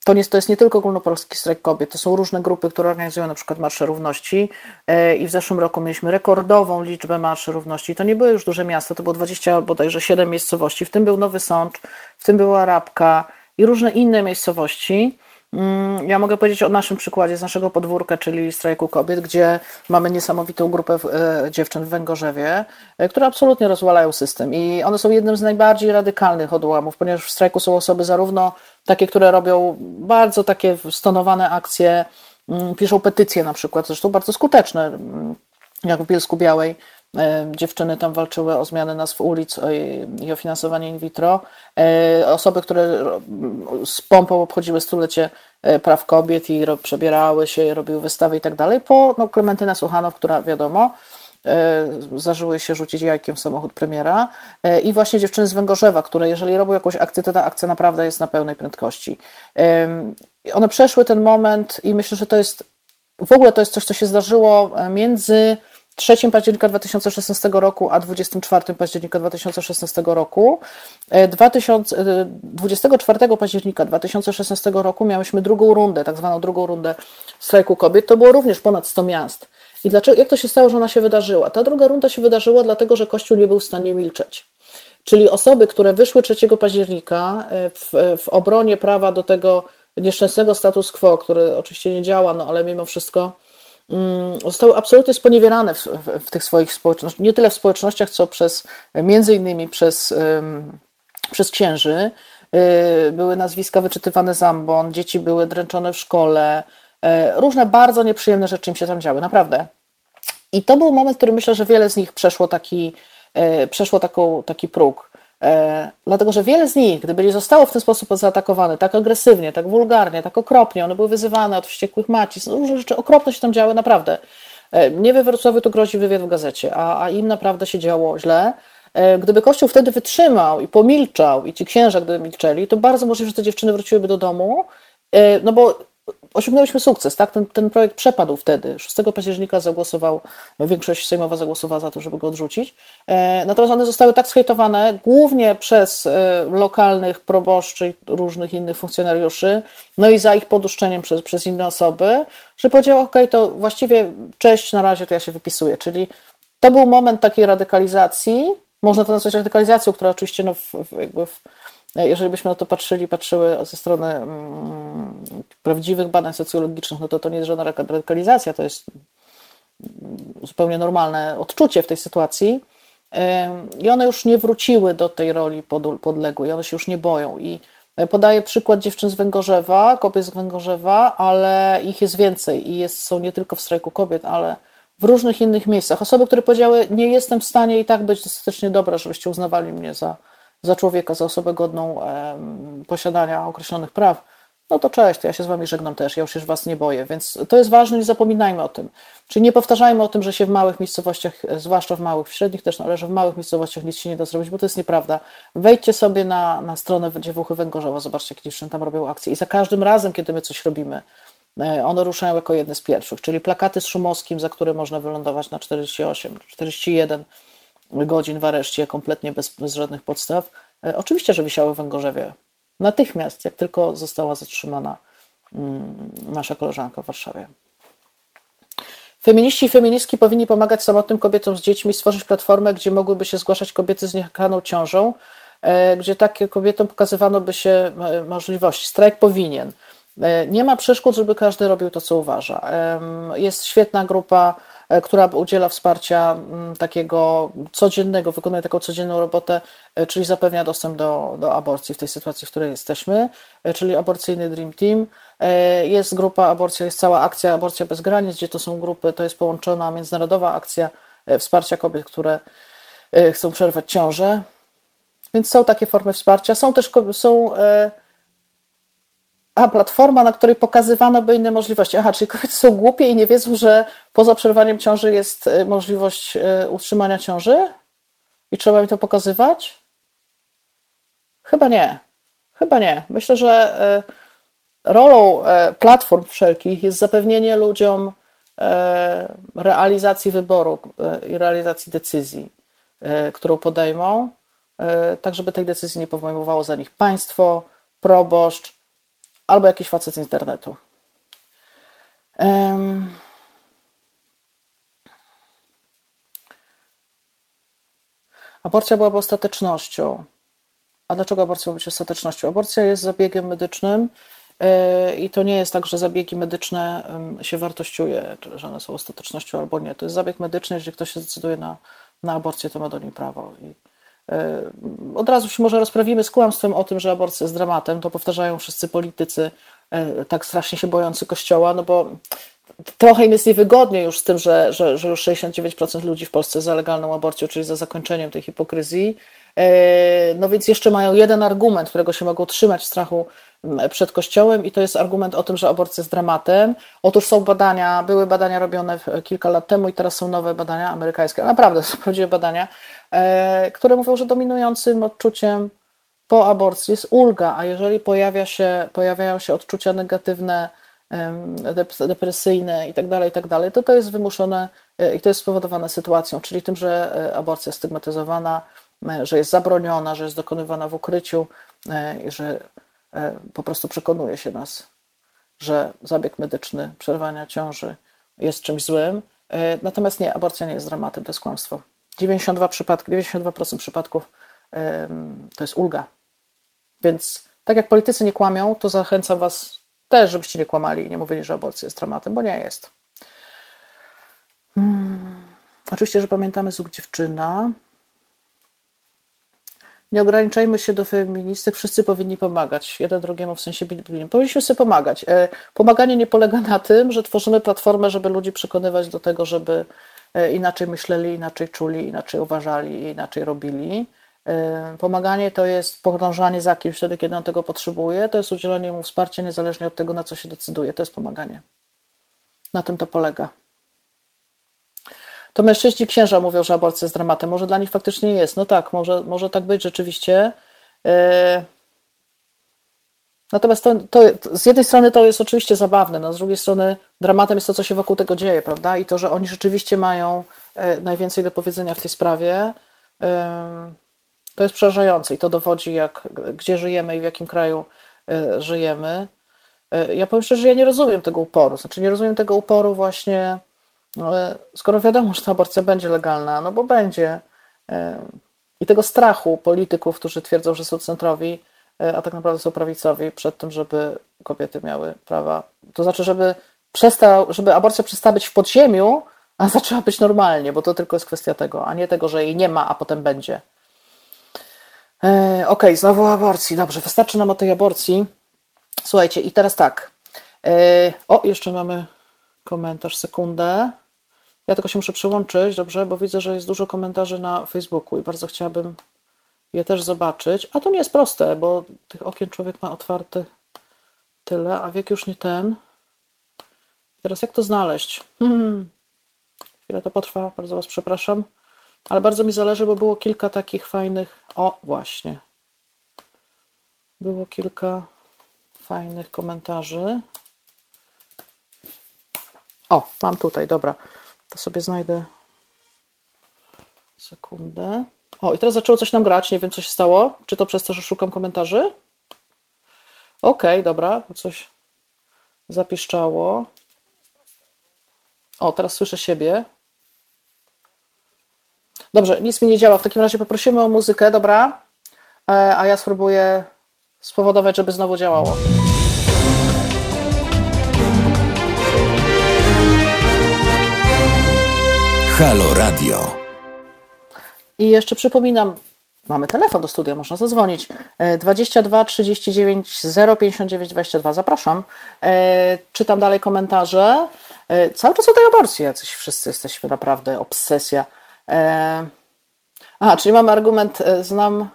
to, nie, to jest nie tylko ogólnopolski strajk kobiet, to są różne grupy, które organizują na przykład Marsze Równości e, i w zeszłym roku mieliśmy rekordową liczbę Marszy Równości. To nie były już duże miasta, to było 20 bodajże 7 miejscowości, w tym był Nowy Sącz, w tym była Rabka i różne inne miejscowości. Mm, ja mogę powiedzieć o naszym przykładzie z naszego podwórka, czyli strajku kobiet, gdzie mamy niesamowitą grupę e, dziewczyn w Węgorzewie, e, które absolutnie rozwalają system. I one są jednym z najbardziej radykalnych odłamów, ponieważ w strajku są osoby zarówno takie, które robią bardzo takie stonowane akcje, mm, piszą petycje na przykład, zresztą bardzo skuteczne, mm, jak w Bielsku Białej, dziewczyny tam walczyły o zmianę nazw ulic i o finansowanie in vitro. E, osoby, które z pompą obchodziły stulecie e, praw kobiet i przebierały się, robiły wystawy i tak dalej, po no, Klementyna Suchanow, która wiadomo, zażyły się rzucić jajkiem w samochód premiera i właśnie dziewczyny z Węgorzewa, które jeżeli robią jakąś akcję, to ta akcja naprawdę jest na pełnej prędkości. One przeszły ten moment i myślę, że to jest w ogóle to jest coś, co się zdarzyło między 3 października 2016 roku, a 24 października 2016 roku. 2000, 24 października 2016 roku miałyśmy drugą rundę, tak zwaną drugą rundę strajku kobiet. To było również ponad 100 miast. I dlaczego, jak to się stało, że ona się wydarzyła? Ta druga runda się wydarzyła dlatego, że Kościół nie był w stanie milczeć. Czyli osoby, które wyszły 3 października e, w, w obronie prawa do tego nieszczęsnego status quo, który oczywiście nie działa, no ale mimo wszystko zostały absolutnie sponiewierane w, w, w tych swoich społecznościach, nie tyle w społecznościach, co przez, między innymi przez, przez księży. E, były nazwiska wyczytywane z ambon, dzieci były dręczone w szkole, e, różne bardzo nieprzyjemne rzeczy im się tam działy, naprawdę. I to był moment, który myślę, że wiele z nich przeszło taki, E, przeszło taką, taki próg. E, dlatego, że wiele z nich, gdyby nie zostało w ten sposób zaatakowane, tak agresywnie, tak wulgarnie, tak okropnie, one były wyzywane od wściekłych macic, różne rzeczy okropne się tam działy, naprawdę. E, nie we Wrocławiu to grozi wywiad w gazecie, a, a im naprawdę się działo źle. Gdyby Kościół wtedy wytrzymał i pomilczał, i ci księża, gdyby milczeli, to bardzo możliwe, że te dziewczyny wróciłyby do domu, no bo osiągnęliśmy sukces, tak? Ten, ten projekt przepadł wtedy. 6 października zagłosował, większość sejmowa zagłosowała za to, żeby go odrzucić. E, natomiast one zostały tak schejtowane, głównie przez e, lokalnych proboszczy różnych innych funkcjonariuszy, no i za ich poduszczeniem przez, przez inne osoby, że powiedział, ok, to właściwie cześć, na razie to ja się wypisuję. Czyli to był moment takiej radykalizacji, można to nazwać radykalizacją, która oczywiście no, w, w, jakby w jeżeli byśmy na to patrzyli, patrzyły ze strony mm, prawdziwych badań socjologicznych, no to to nie jest żadna radykalizacja, to jest zupełnie normalne odczucie w tej sytuacji. I one już nie wróciły do tej roli podległej, one się już nie boją. I e, podaję przykład dziewczyn z Węgorzewa, kobiet z Węgorzewa, ale ich jest więcej i jest, są nie tylko w strajku kobiet, ale w różnych innych miejscach. Osoby, które powiedziały, nie jestem w stanie i tak być dostatecznie dobra, żebyście uznawali mnie za, za człowieka, za osobę godną posiadania określonych praw, no to cześć, ja się z wami żegnam też, ja już się was nie boję, więc to jest ważne, nie zapominajmy o tym. Czyli nie powtarzajmy o tym, że się w małych miejscowościach, zwłaszcza w małych, w średnich też, ale że w małych miejscowościach nic się nie da zrobić, bo to jest nieprawda. Wejdźcie sobie na, na stronę Dziewuchy Węgorzewa, zobaczcie, jakie dziewczyny tam robią akcje i za każdym razem, kiedy my coś robimy, e, one ruszają jako jedne z pierwszych, czyli plakaty z Szumowskim, za które można wylądować na 48, 41 godzin w areszcie, kompletnie bez, bez żadnych podstaw. E, oczywiście, że wisiały w Węgorzewie. Natychmiast, jak tylko została zatrzymana mm, nasza koleżanka w Warszawie. Feminiści i feministki powinni pomagać samotnym kobietom z dziećmi, stworzyć platformę, gdzie mogłyby się zgłaszać kobiety z niechakaną ciążą, e, gdzie takie kobietom pokazywano by się e, możliwości. Strajk powinien. Nie ma przeszkód, żeby każdy robił to, co uważa. Jest świetna grupa która udziela wsparcia mm, takiego codziennego, wykonuje taką codzienną robotę, e, czyli zapewnia dostęp do, do aborcji w tej sytuacji, w której jesteśmy, e, czyli aborcyjny Dream Team. Jest grupa aborcja, jest cała akcja Aborcja bez granic, gdzie to są grupy, to jest połączona międzynarodowa akcja wsparcia kobiet, które chcą przerwać ciążę. Więc są takie formy wsparcia. Są też są a, platforma, na której pokazywano by inne możliwości. Aha, czyli kobiety są głupie i nie wiedzą, że poza przerwaniem ciąży jest y, możliwość y, utrzymania ciąży? I trzeba mi to pokazywać? Chyba nie. Chyba nie. Myślę, że y, rolą platform wszelkich jest zapewnienie ludziom realizacji wyboru i realizacji decyzji, którą podejmą, tak żeby tej decyzji nie podejmowało za nich państwo, proboszcz, albo jakiś facet z internetu. Um. Aborcja byłaby ostatecznością. A dlaczego aborcja ma być ostatecznością? Aborcja jest zabiegiem medycznym yy, i to nie jest tak, że zabiegi medyczne się wartościuje, że one są ostatecznością albo nie. To jest zabieg medyczny, jeżeli ktoś się zdecyduje na, na aborcję, to ma do niej prawo. I od razu się może rozprawimy z kłamstwem o tym, że aborcja jest dramatem, to powtarzają wszyscy politycy e, tak strasznie się bojący Kościoła, no bo trochę im jest niewygodnie już z tym, że, że, że już 69% ludzi w Polsce za legalną aborcją, czyli za zakończeniem tej hipokryzji. E, no więc jeszcze mają jeden argument, którego się mogą trzymać w strachu przed Kościołem i to jest argument o tym, że aborcja jest dramatem. Otóż są badania, były badania robione kilka lat temu i teraz są nowe badania amerykańskie, naprawdę są prawdziwe badania, e, które mówią, że dominującym odczuciem po aborcji jest ulga, a jeżeli pojawia się, pojawiają się odczucia negatywne depresyjne i tak dalej, i tak to to jest wymuszone i to jest spowodowane sytuacją, czyli tym, że aborcja jest stygmatyzowana, że jest zabroniona, że jest dokonywana w ukryciu że po prostu przekonuje się nas, że zabieg medyczny przerwania ciąży jest czymś złym. Natomiast nie, aborcja nie jest dramatem, to jest kłamstwo. 92 przypadki, 92% przypadków to jest ulga. Więc tak jak politycy nie kłamią, to zachęcam Was też, żebyście nie kłamali i nie mówili, że aborcja jest dramatem, bo nie jest. Hmm. Oczywiście, że pamiętamy Zug Dziewczyna. Nie ograniczajmy się do feministek, wszyscy powinni pomagać jeden drugiemu w sensie. Powinniśmy sobie pomagać. E, pomaganie nie polega na tym, że tworzymy platformę, żeby ludzi przekonywać do tego, żeby e, inaczej myśleli, inaczej czuli, inaczej uważali, inaczej robili. E, pomaganie to jest podążanie za kimś wtedy, kiedy on tego potrzebuje, to jest udzielenie mu wsparcia niezależnie od tego, na co się decyduje. To jest pomaganie. Na tym to polega. To mężczyźni księża mówią, że aborcja jest dramatem. Może dla nich faktycznie jest. No tak, może, może tak być rzeczywiście. E, natomiast to, to, z jednej strony to jest oczywiście zabawne, no z drugiej strony dramatem jest to, co się wokół tego dzieje, prawda? I to, że oni rzeczywiście mają e, najwięcej do powiedzenia w tej sprawie. To jest przerażające i to dowodzi, jak, gdzie żyjemy i w jakim kraju e, żyjemy. E, ja powiem szczerze, że ja nie rozumiem tego uporu. Znaczy, nie rozumiem tego uporu właśnie, no, skoro wiadomo, że ta aborcja będzie legalna, no bo będzie. E, I tego strachu polityków, którzy twierdzą, że są centrowi, a tak naprawdę są prawicowi, przed tym, żeby kobiety miały prawa. To znaczy, żeby, przestał, żeby aborcja przestała być w podziemiu, a zaczęła być normalnie, bo to tylko jest kwestia tego, a nie tego, że jej nie ma, a potem będzie. E, okej, okay, znowu aborcji. Dobrze, wystarczy nam o tej aborcji. Słuchajcie, i teraz tak. E, o, jeszcze mamy komentarz, sekundę. Ja tylko się muszę przyłączyć, dobrze, bo widzę, że jest dużo komentarzy na Facebooku i bardzo chciałabym je też zobaczyć. A to nie jest proste, bo tych okien człowiek ma otwarte tyle, a wiek już nie ten. Teraz jak to znaleźć? Hmm. Chwilę to potrwa, bardzo Was przepraszam. Ale bardzo mi zależy, bo było kilka takich fajnych. O, właśnie. Było kilka fajnych komentarzy. O, mam tutaj, dobra. To sobie znajdę sekundę. O, i teraz zaczęło coś nam grać. Nie wiem, co się stało. Czy to przez to, że szukam komentarzy? Okej, okay, dobra, coś zapiszczało. O, teraz słyszę siebie. Dobrze, nic mi nie działa. W takim razie poprosimy o muzykę, dobra? E, a ja spróbuję spowodować, żeby znowu działało. Halo Radio. I jeszcze przypominam, mamy telefon do studia, można zadzwonić. 22 39 059 22. Zapraszam. E, czytam dalej komentarze. E, cały czas o tej aborcji, jacyś wszyscy jesteśmy naprawdę, obsesja. E, a, czyli mamy argument, znam,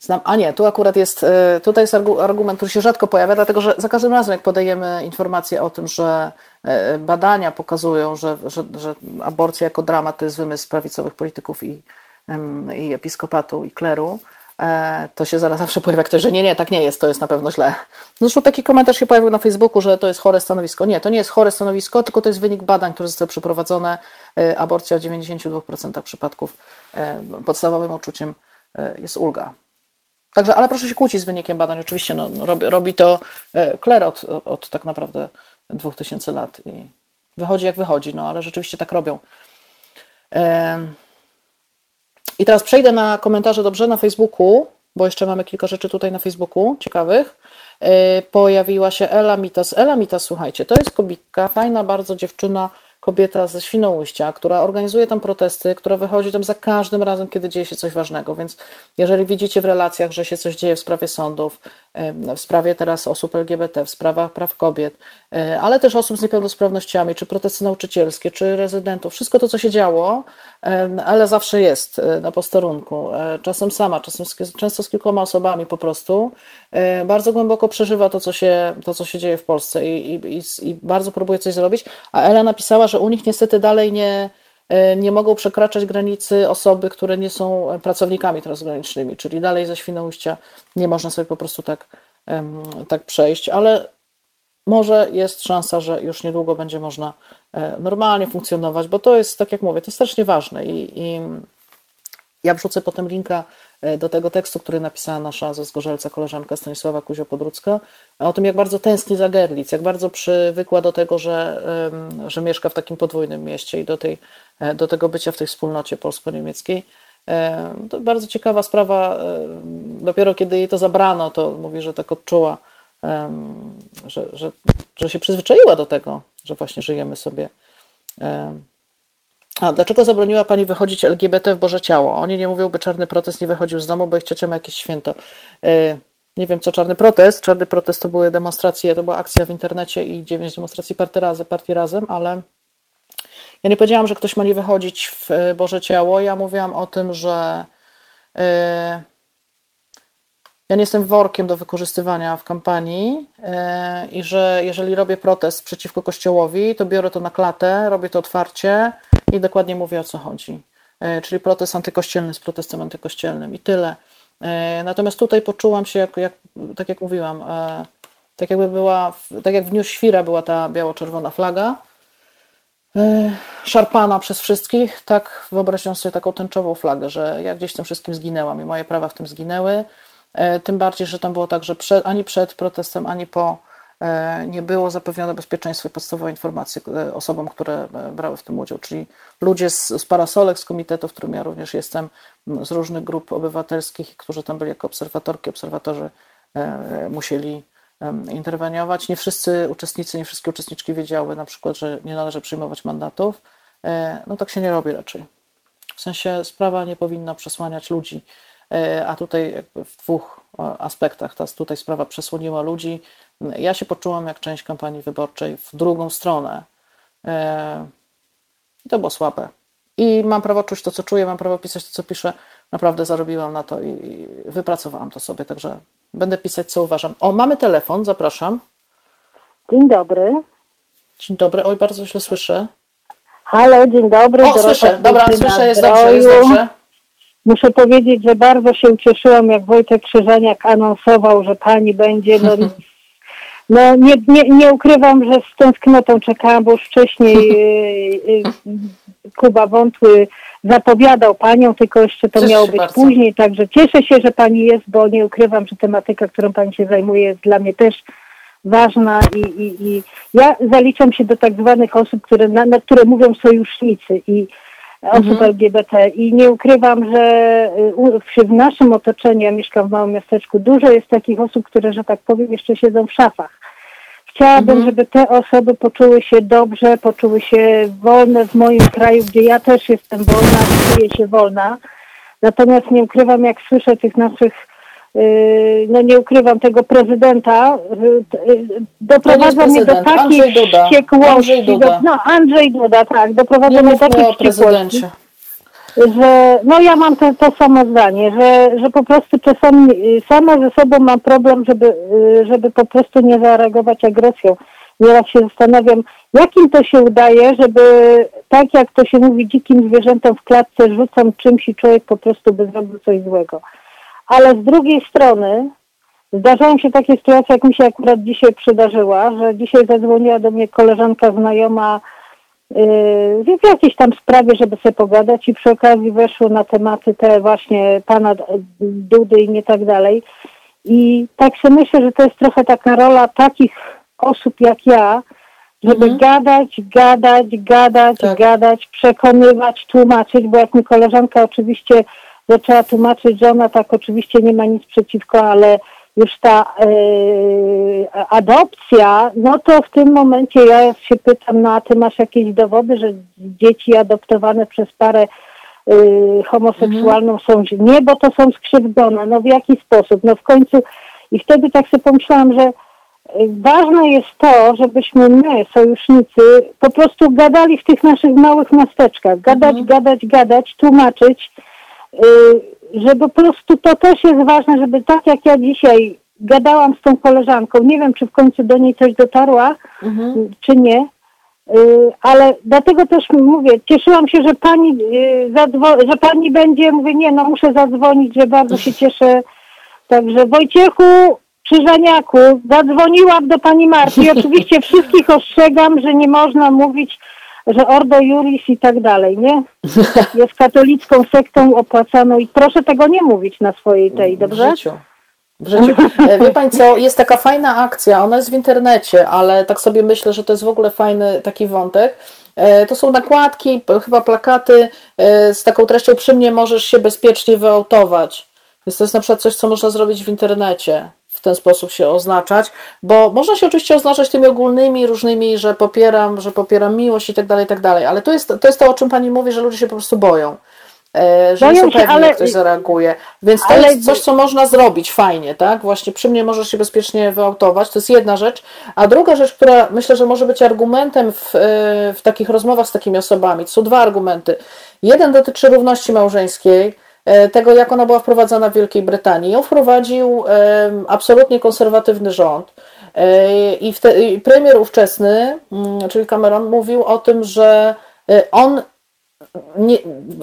znam, a nie, tu akurat jest, e, tutaj jest argument, który się rzadko pojawia, dlatego że za każdym razem, jak podajemy informację o tym, że badania pokazują, że, że, że aborcja jako dramat to jest wymysł prawicowych polityków i, i episkopatu i kleru, E, to się zaraz zawsze pojawia ktoś, że nie, nie, tak nie jest, to jest na pewno źle. Zresztą taki komentarz się pojawił na Facebooku, że to jest chore stanowisko. Nie, to nie jest chore stanowisko, tylko to jest wynik badań, które zostały przeprowadzone. E, aborcja w 92% przypadków e, podstawowym uczuciem jest ulga. Także, ale proszę się kłócić z wynikiem badań. Oczywiście no, no robi, robi to Kler od, od tak naprawdę 2000 lat i wychodzi jak wychodzi, no ale rzeczywiście tak robią. I teraz przejdę na komentarze dobrze na Facebooku, bo jeszcze mamy kilka rzeczy tutaj na Facebooku ciekawych. E, pojawiła się Ela Mitas. Ela Mitas, słuchajcie, to jest kobitka, fajna bardzo dziewczyna, kobieta ze Świnoujścia, która organizuje tam protesty, która wychodzi tam za każdym razem, kiedy dzieje się coś ważnego. Więc jeżeli widzicie w relacjach, że się coś dzieje w sprawie sądów, w sprawie teraz osób LGBT, w sprawach praw kobiet, e, ale też osób z niepełnosprawnościami, czy protesty nauczycielskie, czy rezydentów, wszystko to, co się działo, ale zawsze jest e, na posterunku. E, czasem sama, czasem często z kilkoma osobami po prostu. Bardzo głęboko przeżywa to, co się, to, co się dzieje w Polsce i, i, i bardzo próbuje coś zrobić. A Ela napisała, że u nich niestety dalej nie nie mogą przekraczać granicy osoby, które nie są pracownikami transgranicznymi, czyli dalej ze Świnoujścia nie można sobie po prostu tak, tak przejść, ale może jest szansa, że już niedługo będzie można normalnie funkcjonować, bo to jest, tak jak mówię, to strasznie ważne i, i ja wrzucę potem linka E, do tego tekstu, który napisała nasza ze Zgorzelca koleżanka Stanisława Kuzio-Podrucka, o tym, jak bardzo tęskni za Gerlitz, jak bardzo przywykła do tego, że, że mieszka w takim podwójnym mieście i do, tej, e, do tego bycia w tej wspólnocie polsko-niemieckiej. E, to bardzo ciekawa sprawa. Dopiero kiedy jej to zabrano, to mówi, że tak odczuła, że, że, że się przyzwyczaiła do tego, że właśnie żyjemy sobie a dlaczego zabroniła pani wychodzić LGBT w Boże Ciało? Oni nie mówią, by czarny protest nie wychodził z domu, bo ich ciocia ma jakieś święto. E, nie wiem, co czarny protest. Czarny protest to były demonstracje, to była akcja w internecie i dziewięć demonstracji partii razem, partii razem, ale ja nie powiedziałam, że ktoś ma nie wychodzić w e, Boże Ciało. Ja mówiłam o tym, że e, ja nie jestem workiem do wykorzystywania w kampanii i że jeżeli robię protest przeciwko Kościołowi, to biorę to na klatę, robię to otwarcie i dokładnie mówię o co chodzi. E, czyli protest antykościelny z protestem antykościelnym i tyle. E, natomiast tutaj poczułam się, jak, jak, tak jak mówiłam, e, tak jakby była, tak jak w Dniu Świra była ta biało-czerwona flaga, szarpana przez wszystkich, tak wyobraźcie sobie taką tęczową flagę, że ja gdzieś tym wszystkim zginęłam i moje prawa w tym zginęły. Tym bardziej, że tam było tak, że przed, ani przed protestem, ani po nie było zapewnione bezpieczeństwo i podstawowe informacje e, osobom, które e, brały w tym udział, czyli ludzie z, z parasolek, z komitetu, w którym ja również jestem, z różnych grup obywatelskich, którzy tam byli jako obserwatorki, obserwatorzy, musieli interweniować. Nie wszyscy uczestnicy, nie wszystkie uczestniczki wiedziały na przykład, że nie należy przyjmować mandatów. No tak się nie robi raczej. W sensie sprawa nie powinna przesłaniać ludzi, a tutaj w dwóch aspektach. Ta, tutaj sprawa przesłoniła ludzi, ja się poczułam jak część kampanii wyborczej w drugą stronę. E, I to było słabe. I mam prawo czuć to, co czuję, mam prawo pisać to, co piszę. Naprawdę zarobiłam na to i wypracowałam to sobie, także będę pisać, co uważam. O, mamy telefon, zapraszam. Dzień dobry. Dzień dobry. Oj, bardzo źle słyszę. Halo, dzień dobry. O, słyszę, dobra, słyszę, jest dobrze, jest dobrze. Muszę powiedzieć, że bardzo się ucieszyłam, jak Wojtek Krzyżaniak anonsował, że pani będzie no, No nie, nie, nie ukrywam, że z tęsknotą czekałam, bo już wcześniej y, y, Kuba Wątły zapowiadał Panią, tylko jeszcze to Cieszę miało być bardzo. później, także cieszę się, że Pani jest, bo nie ukrywam, że tematyka, którą Pani się zajmuje jest dla mnie też ważna i, i, i ja zaliczam się do tak zwanych osób, które, na, na które mówią sojusznicy i osób mhm. LGBT i nie ukrywam, że y, w naszym otoczeniu, ja mieszkam w małym miasteczku, dużo jest takich osób, które, że tak powiem, jeszcze siedzą w szafach. Chciałabym, mhm. żeby te osoby poczuły się dobrze, poczuły się wolne w moim kraju, gdzie ja też jestem wolna, czuję się wolna. Natomiast nie ukrywam, jak słyszę tych naszych no nie ukrywam tego prezydenta, yy, doprowadza mnie do takiej wściekłości. Andrzej Duda. Do, no Andrzej Duda, tak, doprowadza mnie do takiej wściekłości. Że, no ja mam to, to samo zdanie, że, że po prostu czasami sama ze sobą mam problem, żeby, żeby po prostu nie zareagować agresją. Nieraz się zastanawiam, jakim to się udaje, żeby tak jak to się mówi dzikim zwierzętom w klatce rzucam czymś i człowiek po prostu by zrobił coś złego ale z drugiej strony zdarzają się takie sytuacje, jak mi się akurat dzisiaj przydarzyła, że dzisiaj zadzwoniła do mnie koleżanka znajoma yy, w jakiejś tam sprawie, żeby sobie pogadać i przy okazji weszło na tematy te właśnie pana Dudy i nie tak dalej. I tak sobie myślę, że to jest trochę taka rola takich osób jak ja, żeby mhm. gadać, gadać, gadać, tak. gadać, przekonywać, tłumaczyć, bo jak mi koleżanka oczywiście zaczęła tłumaczyć, że ona tak oczywiście nie ma nic przeciwko, ale już ta yy, adopcja, no to w tym momencie ja się pytam, no a ty masz jakieś dowody, że dzieci adoptowane przez parę yy, homoseksualną mhm. są nie, bo to są skrzywdzone. No w jaki sposób? No w końcu i wtedy tak sobie pomyślałam, że ważne jest to, żebyśmy my, sojusznicy, po prostu gadali w tych naszych małych miasteczkach. Gadać, mhm. gadać, gadać, tłumaczyć że po prostu to też jest ważne, żeby tak jak ja dzisiaj gadałam z tą koleżanką, nie wiem czy w końcu do niej coś dotarła, mhm. czy nie, y, ale dlatego też mówię, cieszyłam się, że pani, y, że pani będzie, mówię, nie, no muszę zadzwonić, że bardzo się cieszę. Także Wojciechu, Krzyżaniaku, zadzwoniłam do pani Marty i oczywiście wszystkich ostrzegam, że nie można mówić, że Ordo Juris i tak dalej, nie? Jest katolicką sektą opłacaną i proszę tego nie mówić na swojej tej, dobrze? W życiu. W życiu. E, Wie Pani co, jest taka fajna akcja, ona jest w internecie, ale tak sobie myślę, że to jest w ogóle fajny taki wątek. E, To są nakładki, chyba plakaty e, z taką treścią przy mnie możesz się bezpiecznie wyautować. Więc to jest na przykład coś, co można zrobić w internecie. W ten sposób się oznaczać, bo można się oczywiście oznaczać tymi ogólnymi, różnymi, że popieram, że popieram miłość i tak dalej, i tak dalej. Ale to jest, to jest to, o czym Pani mówi, że ludzie się po prostu boją. E, Że nie Boją są się, pewni, ale- jak ktoś zareaguje. Więc to ale- jest coś, co można zrobić fajnie, tak? Właśnie przy mnie możesz się bezpiecznie wyautować, to jest jedna rzecz. A druga rzecz, która myślę, że może być argumentem w, e, w takich rozmowach z takimi osobami, to są dwa argumenty. Jeden dotyczy równości małżeńskiej, tego jak ona była wprowadzana w Wielkiej Brytanii. Ją wprowadził absolutnie konserwatywny rząd. E, I wte, i premier ówczesny, mm, czyli Cameron, mówił o tym, że e, on nie,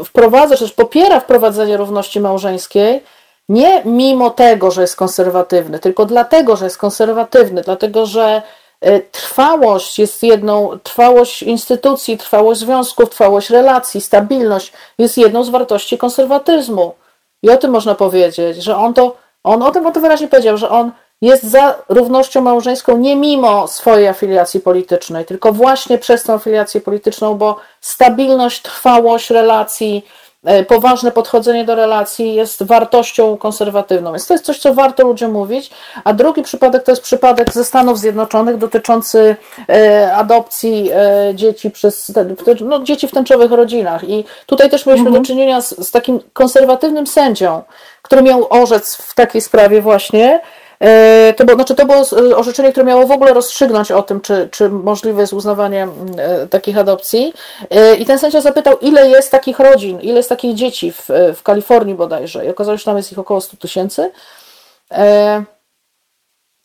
wprowadza, czy też popiera wprowadzenie równości małżeńskiej, nie mimo tego, że jest konserwatywny, tylko dlatego, że jest konserwatywny, dlatego, że e, trwałość jest jedną, trwałość instytucji, trwałość związków, trwałość relacji, stabilność jest jedną z wartości konserwatyzmu. I o tym można powiedzieć, że on to, on o tym, o tym wyraźnie powiedział, że on jest za równością małżeńską nie mimo swojej afiliacji politycznej, tylko właśnie przez tą afiliację polityczną, bo stabilność, trwałość relacji, e, poważne podchodzenie do relacji jest wartością konserwatywną. Więc to jest coś, co warto ludziom mówić. A drugi przypadek to jest przypadek ze Stanów Zjednoczonych dotyczący e, adopcji e, dzieci przez no, dzieci w tęczowych rodzinach. I tutaj też mieliśmy do czynienia z, z takim konserwatywnym sędzią, który miał orzec w takiej sprawie właśnie. E, To było, znaczy to było e, orzeczenie, które miało w ogóle rozstrzygnąć o tym, czy, czy możliwe jest uznawanie e, takich adopcji. I ten sędzia zapytał, ile jest takich rodzin, ile jest takich dzieci w, w Kalifornii bodajże. I okazało się, że tam jest ich około 100 tysięcy.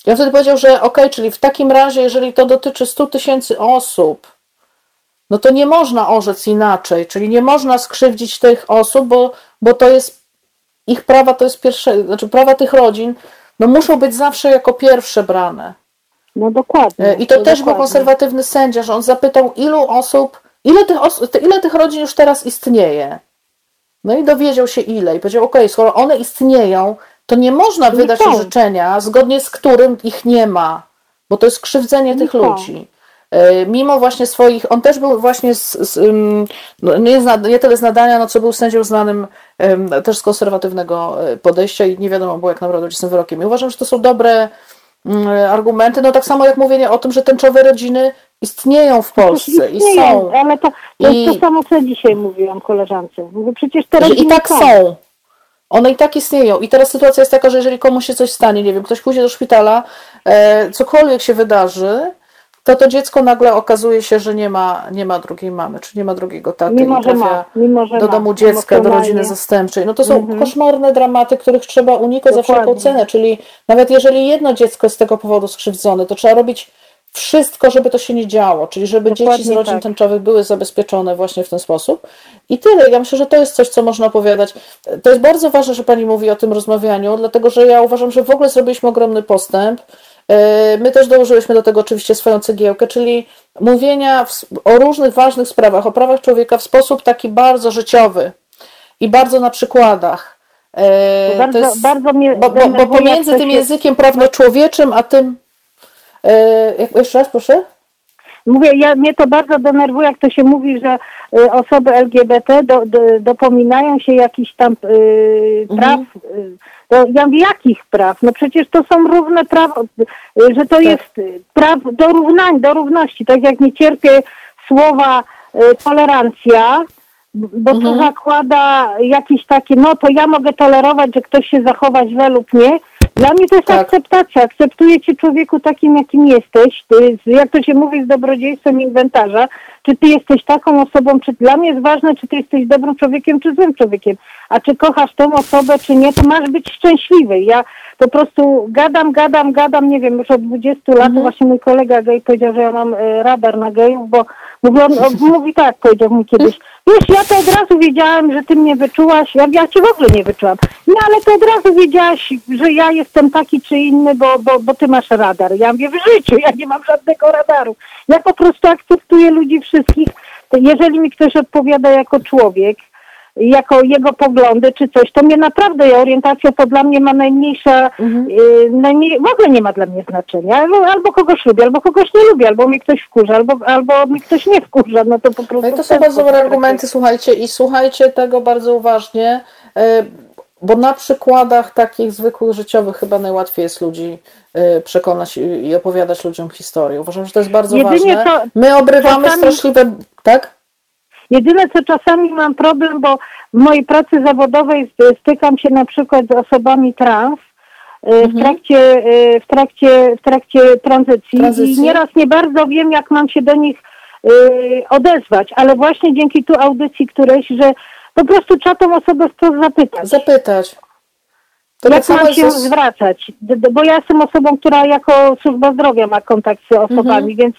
Ja wtedy powiedział, że ok, czyli w takim razie, jeżeli to dotyczy 100 tysięcy osób, no to nie można orzec inaczej, czyli nie można skrzywdzić tych osób, bo, bo to jest ich prawa, to jest pierwsze, znaczy prawa tych rodzin, no muszą być zawsze jako pierwsze brane. No dokładnie. E, I to też był dokładnie. konserwatywny sędzia, że on zapytał, ilu osób, ile tych, os- ile tych rodzin już teraz istnieje. No i dowiedział się ile i powiedział, ok, skoro one istnieją, to nie można wydać orzeczenia, zgodnie z którym ich nie ma, bo to jest krzywdzenie tych ludzi. E, Mimo właśnie swoich, on też był właśnie z, z no nie, z, nad- nie tyle z nadania, no co był sędzią znanym ym, też z konserwatywnego e, podejścia i nie wiadomo było jak naprawdę z tym wyrokiem. I uważam, że to są dobre argumenty, no tak samo jak mówienie o tym, że tęczowe rodziny istnieją w Polsce i Istnieje, są. Ale to, to I- jest to samo, co dzisiaj mówiłam koleżance. Mówię, przecież te Że i rodziny tak są. One i tak istnieją. I teraz sytuacja jest taka, że jeżeli komuś się coś stanie, nie wiem, ktoś pójdzie do szpitala, e, cokolwiek się wydarzy, to to dziecko nagle okazuje się, że nie ma, nie ma drugiej mamy, czy nie ma drugiego taty Mimo, i trafia ma, mimo, do ma, domu dziecka, do rodziny zastępczej. No to są Mhm. koszmarne dramaty, których trzeba unikać za wszelką Dokładnie. cenę. Czyli nawet jeżeli jedno dziecko jest z tego powodu skrzywdzone, to trzeba robić wszystko, żeby to się nie działo, czyli żeby dzieci z Dokładnie rodzin tak. tęczowych były zabezpieczone właśnie w ten sposób. I tyle. Ja myślę, że to jest coś, co można opowiadać. To jest bardzo ważne, że Pani mówi o tym rozmawianiu, dlatego że ja uważam, że w ogóle zrobiliśmy ogromny postęp. E, My też dołożyliśmy do tego oczywiście swoją cegiełkę, czyli mówienia o różnych ważnych sprawach, o prawach człowieka w sposób taki bardzo życiowy i bardzo na przykładach. E, Bardzo, to jest, bardzo mnie bo, bo, bo pomiędzy to tym językiem prawnoczłowieczym, a tym. E, jeszcze raz, proszę? Mówię, ja, mnie to bardzo denerwuje, jak to się mówi, że y, osoby LGBT do, do, dopominają się jakichś tam y, Mhm. praw. Y, no, ja mówię, jakich praw? No przecież to są równe prawa, y, że to Tak. jest y, praw do równań, do równości. Tak jak nie cierpię słowa y, tolerancja, bo to Mhm. zakłada jakieś takie, no to ja mogę tolerować, że ktoś się zachowa źle lub nie. Dla mnie to jest Tak. akceptacja. Akceptuję cię człowieku takim, jakim jesteś. Ty, jak to się mówi, z dobrodziejstwem inwentarza. Czy ty jesteś taką osobą, czy dla mnie jest ważne, czy ty jesteś dobrym człowiekiem, czy złym człowiekiem. A czy kochasz tą osobę, czy nie, to masz być szczęśliwy. Ja po prostu gadam, gadam, gadam, nie wiem, już od 20 lat. Mhm. Właśnie mój kolega gej powiedział, że ja mam e, radar na gejów, bo mówi, on, on mówi tak, powiedział mi kiedyś, Wiesz, ja to od razu wiedziałam, że ty mnie wyczułaś, ja, ja cię w ogóle nie wyczułam. No ale to od razu wiedziałaś, że ja jestem taki czy inny, bo, bo, bo ty masz radar. Ja mówię w życiu, ja nie mam żadnego radaru. Ja po prostu akceptuję ludzi wszystkich. Jeżeli mi ktoś odpowiada jako człowiek, jako jego poglądy czy coś, to mnie naprawdę orientacja to dla mnie ma najmniejsza, Mhm. y, najmniej, w ogóle nie ma dla mnie znaczenia. Albo, albo kogoś lubię, albo kogoś nie lubię, albo mnie ktoś wkurza, albo, albo mnie ktoś nie wkurza, no to po prostu... No i to są bardzo dobre argumenty, słuchajcie, i słuchajcie tego bardzo uważnie, e, bo na przykładach takich zwykłych życiowych chyba najłatwiej jest ludzi e, przekonać i i opowiadać ludziom historię. Uważam, że to jest bardzo Jedynie ważne. to My obrywamy czasami- straszliwe, tak? Jedyne, co czasami mam problem, bo w mojej pracy zawodowej stykam się na przykład z osobami trans y, Mhm. w, trakcie, y, w, trakcie, w trakcie tranzycji, Tranzycji. i nieraz nie bardzo wiem, jak mam się do nich y, odezwać, ale właśnie dzięki tu audycji którejś, że po prostu trzeba tą osobę wprost zapytać. Zapytać. To jak mam się zwracać? Bo ja jestem osobą, która jako służba zdrowia ma kontakt z osobami, Mhm. więc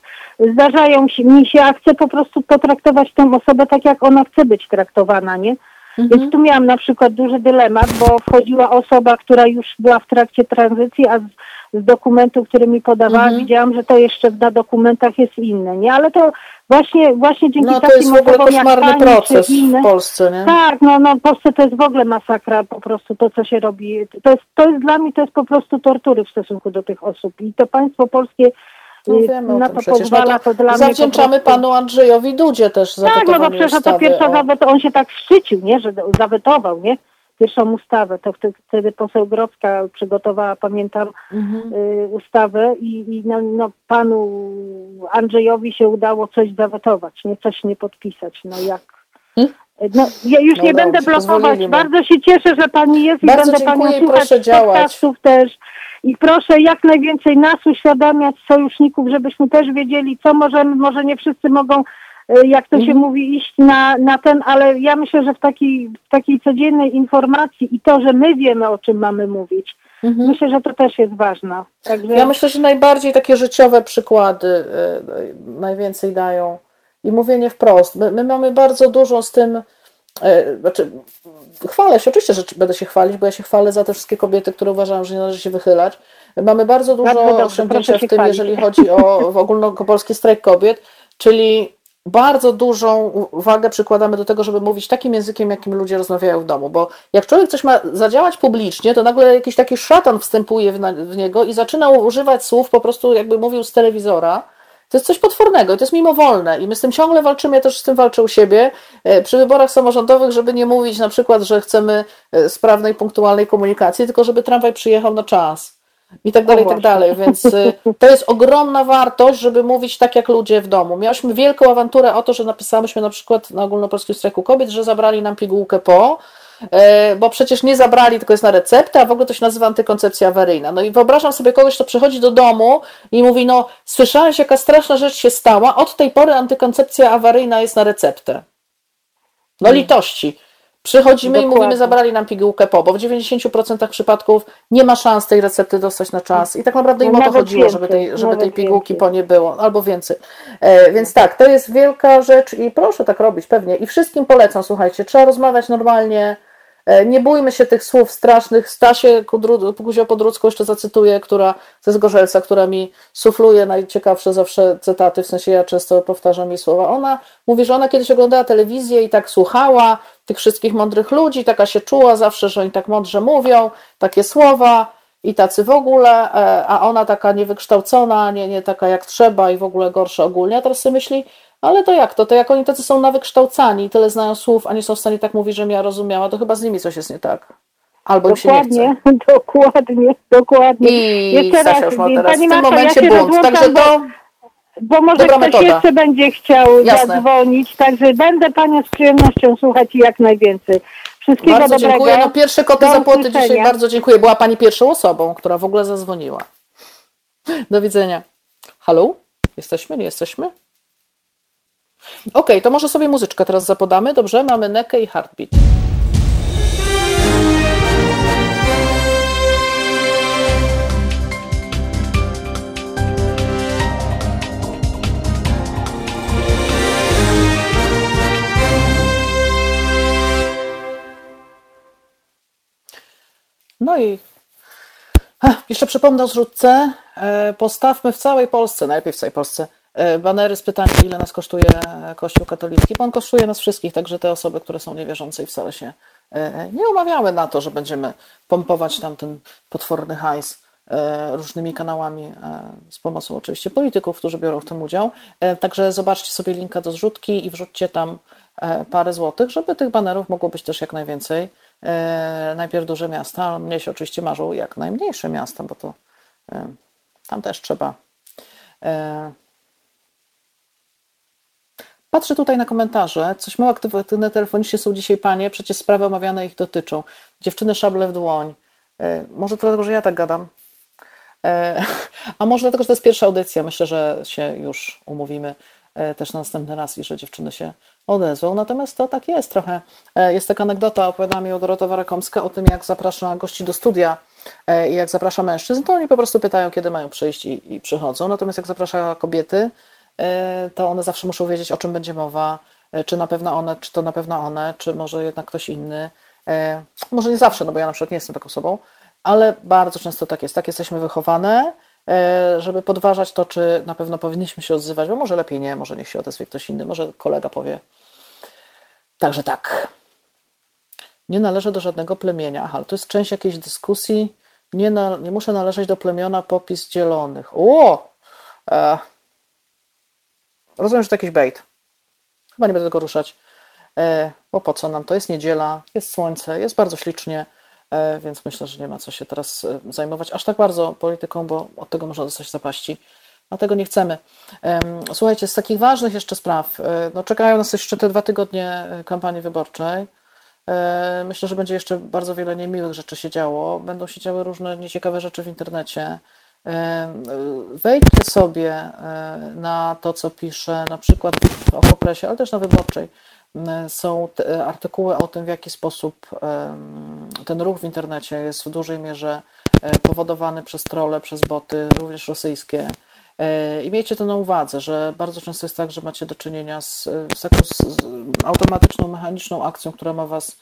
zdarzają się, mi się, a chcę po prostu potraktować tę osobę tak, jak ona chce być traktowana, nie? Mhm. Więc tu miałam na przykład duży dylemat, bo wchodziła osoba, która już była w trakcie tranzycji, a z, z dokumentu, który mi podawała, Mhm. widziałam, że to jeszcze na dokumentach jest inne, nie? Ale to właśnie, właśnie dzięki No to takim jest w ogóle koszmarny proces w Polsce, nie? tak, no, no w Polsce to jest w ogóle masakra po prostu to, co się robi. To jest, to jest dla mnie to jest po prostu tortury w stosunku do tych osób. I to państwo polskie No y, wiemy na to przecież. pozwala, No to to dla zawdzięczamy panu Andrzejowi Dudzie też za Tak, no bo przecież to pierwsza o- zawet, on się tak szczycił, nie, że zawetował, nie? Pierwszą ustawę, to wtedy, wtedy poseł Grodzka przygotowała, pamiętam, Mhm. y, ustawę i, i no, no, panu Andrzejowi się udało coś zawetować, nie coś nie podpisać. No jak? Hmm? No, ja już No nie udało będę blokować. Bardzo się cieszę, że pani jest i Bardzo będę panią dziękuję i słuchać proszę działać. podcastów też. I proszę jak najwięcej nas uświadamiać, sojuszników, żebyśmy też wiedzieli, co możemy, może nie wszyscy mogą, jak to się Mhm. mówi, iść na, na ten, ale ja myślę, że w takiej, w takiej codziennej informacji i to, że my wiemy, o czym mamy mówić, Mhm. myślę, że to też jest ważne. Także Ja myślę, że najbardziej takie życiowe przykłady y, y, najwięcej dają. I mówienie wprost. My, my mamy bardzo dużo z tym. Znaczy, chwalę się, oczywiście, że będę się chwalić, bo ja się chwalę za te wszystkie kobiety, które uważają, że nie należy się wychylać. Mamy bardzo dużo osiągnięcia w tym, chwalić. jeżeli chodzi o ogólnopolski strajk kobiet, czyli bardzo dużą uwagę przykładamy do tego, żeby mówić takim językiem, jakim ludzie rozmawiają w domu, bo jak człowiek coś ma zadziałać publicznie, to nagle jakiś taki szatan wstępuje w, na, w niego i zaczyna używać słów po prostu jakby mówił z telewizora. To jest coś potwornego, to jest mimowolne i my z tym ciągle walczymy, ja też z tym walczę u siebie. E, przy wyborach samorządowych, żeby nie mówić na przykład, że chcemy e, sprawnej, punktualnej komunikacji, tylko żeby tramwaj przyjechał na czas i tak dalej, i tak właśnie. dalej, więc y, to jest ogromna wartość, żeby mówić tak jak ludzie w domu. Miałyśmy wielką awanturę o to, że napisałyśmy na przykład na ogólnopolskim strajku kobiet, że zabrali nam pigułkę po, e, bo przecież nie zabrali, tylko jest na receptę, a w ogóle to się nazywa antykoncepcja awaryjna. No i wyobrażam sobie kogoś, kto przychodzi do domu i mówi, no słyszałeś jaka straszna rzecz się stała, od tej pory antykoncepcja awaryjna jest na receptę. No litości. Przychodzimy i Dokładnie. mówimy, zabrali nam pigułkę po, bo w 90% przypadków nie ma szans tej recepty dostać na czas. I tak naprawdę im No o to chodziło, żeby tej, więcej, żeby tej pigułki więcej. po nie było, albo więcej. E, więc tak, to jest wielka rzecz i proszę tak robić, pewnie. I wszystkim polecam, słuchajcie, trzeba rozmawiać normalnie. E, Nie bójmy się tych słów strasznych. Stasię Kudru- Kuzio-Podrucką jeszcze zacytuję, która ze Zgorzelca, która mi sufluje najciekawsze zawsze cytaty, w sensie ja często powtarzam jej słowa. Ona mówi, że ona kiedyś oglądała telewizję i tak słuchała tych wszystkich mądrych ludzi, taka się czuła zawsze, że oni tak mądrze mówią, takie słowa i tacy w ogóle, e, a ona taka niewykształcona, nie, nie taka jak trzeba i w ogóle gorsza ogólnie. A teraz sobie myśli, ale to jak to? To jak oni tacy są nawykształcani i tyle znają słów, a nie są w stanie tak mówić, żebym ja rozumiała, to chyba z nimi coś jest nie tak. Albo im się nie chce. dokładnie, dokładnie, dokładnie. I Jeszcze Stasia raz, już ma teraz w tym momencie ja bunt. Także bo- to Bo może Dobra ktoś metoda. jeszcze będzie chciał Jasne. zadzwonić, także będę Panią z przyjemnością słuchać i jak najwięcej. Wszystkiego bardzo dobrego. dziękuję. No pierwsze koty Do za płoty usłyszenia. dzisiaj bardzo dziękuję. Była Pani pierwszą osobą, która w ogóle zadzwoniła. Do widzenia. Halo? Jesteśmy? Nie jesteśmy? Ok, to może sobie muzyczkę teraz zapodamy. Dobrze, mamy Nekę i Heartbeat. No i jeszcze przypomnę o zrzutce. E, postawmy w całej Polsce, najlepiej w całej Polsce, banery z pytaniem, ile nas kosztuje Kościół katolicki, bo on kosztuje nas wszystkich, także te osoby, które są niewierzące i wcale się e, nie umawiamy na to, że będziemy pompować tam ten potworny hajs różnymi kanałami z pomocą oczywiście polityków, którzy biorą w tym udział. Także zobaczcie sobie linka do zrzutki i wrzućcie tam parę złotych, żeby tych banerów mogło być też jak najwięcej. E, najpierw duże miasta, mnie się oczywiście marzą jak najmniejsze miasta, bo to e, tam też trzeba. E, patrzę tutaj na komentarze. Coś mało aktywne telefonicznie są dzisiaj panie, przecież sprawy omawiane ich dotyczą. Dziewczyny szable w dłoń. Może to dlatego, że ja tak gadam. A może dlatego, że to jest pierwsza audycja. Myślę, że się już umówimy też na następny raz i że dziewczyny się odezwał. Natomiast to tak jest trochę. E, jest taka anegdota, opowiada mi Dorota Warakomska o tym, jak zaprasza gości do studia e, i jak zaprasza mężczyzn, to oni po prostu pytają, kiedy mają przyjść i, i przychodzą. Natomiast jak zaprasza kobiety, e, to one zawsze muszą wiedzieć, o czym będzie mowa, czy na pewno one, czy to na pewno one, czy może jednak ktoś inny. Może nie zawsze, no bo ja na przykład nie jestem taką osobą, ale bardzo często tak jest. Tak jesteśmy wychowane, żeby podważać to, czy na pewno powinniśmy się odzywać, bo może lepiej nie, może niech się odezwie ktoś inny, może kolega powie, Także tak. Nie należę do żadnego plemienia. Aha, to jest część jakiejś dyskusji. Nie, na, nie muszę należeć do plemiona popis dzielonych. O! E, rozumiem, że to jakiś bait. Chyba nie będę tego ruszać. E, bo po co nam to? Jest niedziela, jest słońce, jest bardzo ślicznie, e, więc myślę, że nie ma co się teraz e, zajmować aż tak bardzo polityką, bo od tego można dostać zapaści a tego nie chcemy. Słuchajcie, z takich ważnych jeszcze spraw, no czekają nas jeszcze te dwa tygodnie kampanii wyborczej. Myślę, że będzie jeszcze bardzo wiele niemiłych rzeczy się działo. Będą się działy różne nieciekawe rzeczy w internecie. Wejdźcie sobie na to, co pisze na przykład w Okopresie, ale też na Wyborczej. Są artykuły o tym, w jaki sposób ten ruch w internecie jest w dużej mierze powodowany przez trole, przez boty, również rosyjskie. E, I miejcie to na uwadze, że bardzo często jest tak, że macie do czynienia z, z taką z, automatyczną, mechaniczną akcją, która ma Was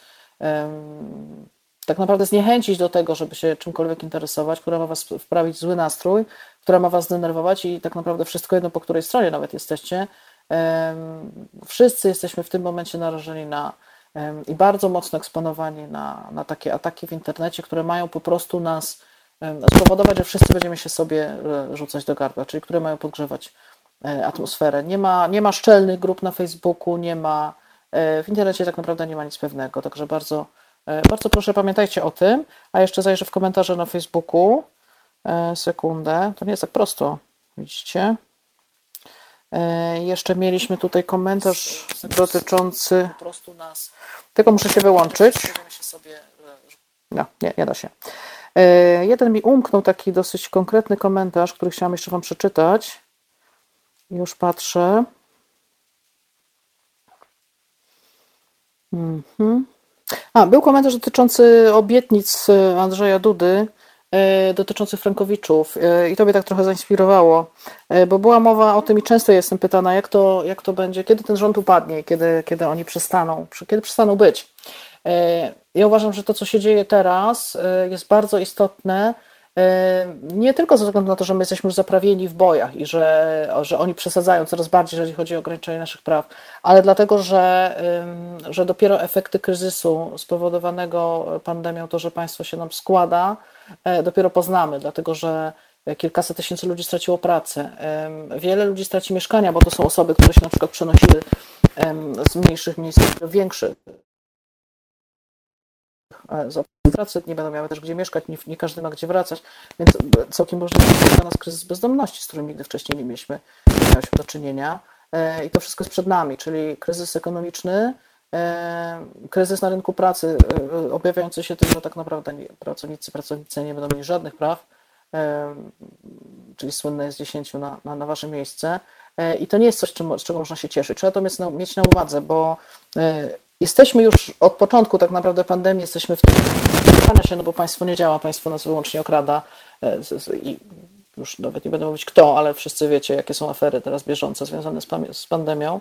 tak naprawdę zniechęcić do tego, żeby się czymkolwiek interesować, która ma Was wprawić w zły nastrój, która ma Was zdenerwować i tak naprawdę wszystko jedno, po której stronie nawet jesteście. Wszyscy jesteśmy w tym momencie narażeni na i bardzo mocno eksponowani na, na takie ataki w internecie, które mają po prostu nas spowodować, że wszyscy będziemy się sobie e, rzucać do gardła, czyli które mają podgrzewać e, atmosferę. Nie ma, nie ma szczelnych grup na Facebooku, nie ma e, w internecie tak naprawdę nie ma nic pewnego, także bardzo, bardzo proszę pamiętajcie o tym, a jeszcze zajrzę w komentarze na Facebooku, sekundę, to nie jest tak prosto, widzicie. Jeszcze mieliśmy tutaj komentarz dotyczący. Po prostu nas. Tylko muszę się wyłączyć. No, nie, nie da się. E, jeden mi umknął taki dosyć konkretny komentarz, który chciałam jeszcze Wam przeczytać. Już patrzę. Mhm. A, był komentarz dotyczący obietnic e, Andrzeja Dudy e, dotyczących Frankowiczów i to mnie tak trochę zainspirowało, bo była mowa o tym i często jestem pytana, jak to, jak to będzie, kiedy ten rząd upadnie, kiedy, kiedy oni przestaną, kiedy przestaną być. Ja uważam, że to, co się dzieje teraz, jest bardzo istotne. E, nie tylko ze względu na to, że my jesteśmy już zaprawieni w bojach i że, że oni przesadzają coraz bardziej, jeżeli chodzi o ograniczenie naszych praw, ale dlatego, że, że dopiero efekty kryzysu spowodowanego pandemią, to, że państwo się nam składa, dopiero poznamy, dlatego że kilkaset tysięcy ludzi straciło pracę. Wiele ludzi straci mieszkania, bo to są osoby, które się na przykład przenosiły z mniejszych miejsc do większych z pracy, nie będą miały też gdzie mieszkać, nie, nie, każdy ma gdzie wracać, więc całkiem możliwe jest dla nas kryzys bezdomności, z którym nigdy wcześniej nie mieliśmy, nie do czynienia. E, I to wszystko jest przed nami, czyli kryzys ekonomiczny, e, kryzys na rynku pracy, e, objawiający się tym, że tak naprawdę pracownicy, pracownice nie będą mieli żadnych praw, czyli słynne jest 10 na, na, na wasze miejsce. I to nie jest coś, z czego można się cieszyć. Trzeba to mieć na uwadze, bo Jesteśmy już od początku tak naprawdę pandemii, jesteśmy w tym się, no bo państwo nie działa, państwo nas wyłącznie okrada e, i już nawet nie będę mówić kto, ale wszyscy wiecie, jakie są afery teraz bieżące związane z pandemią.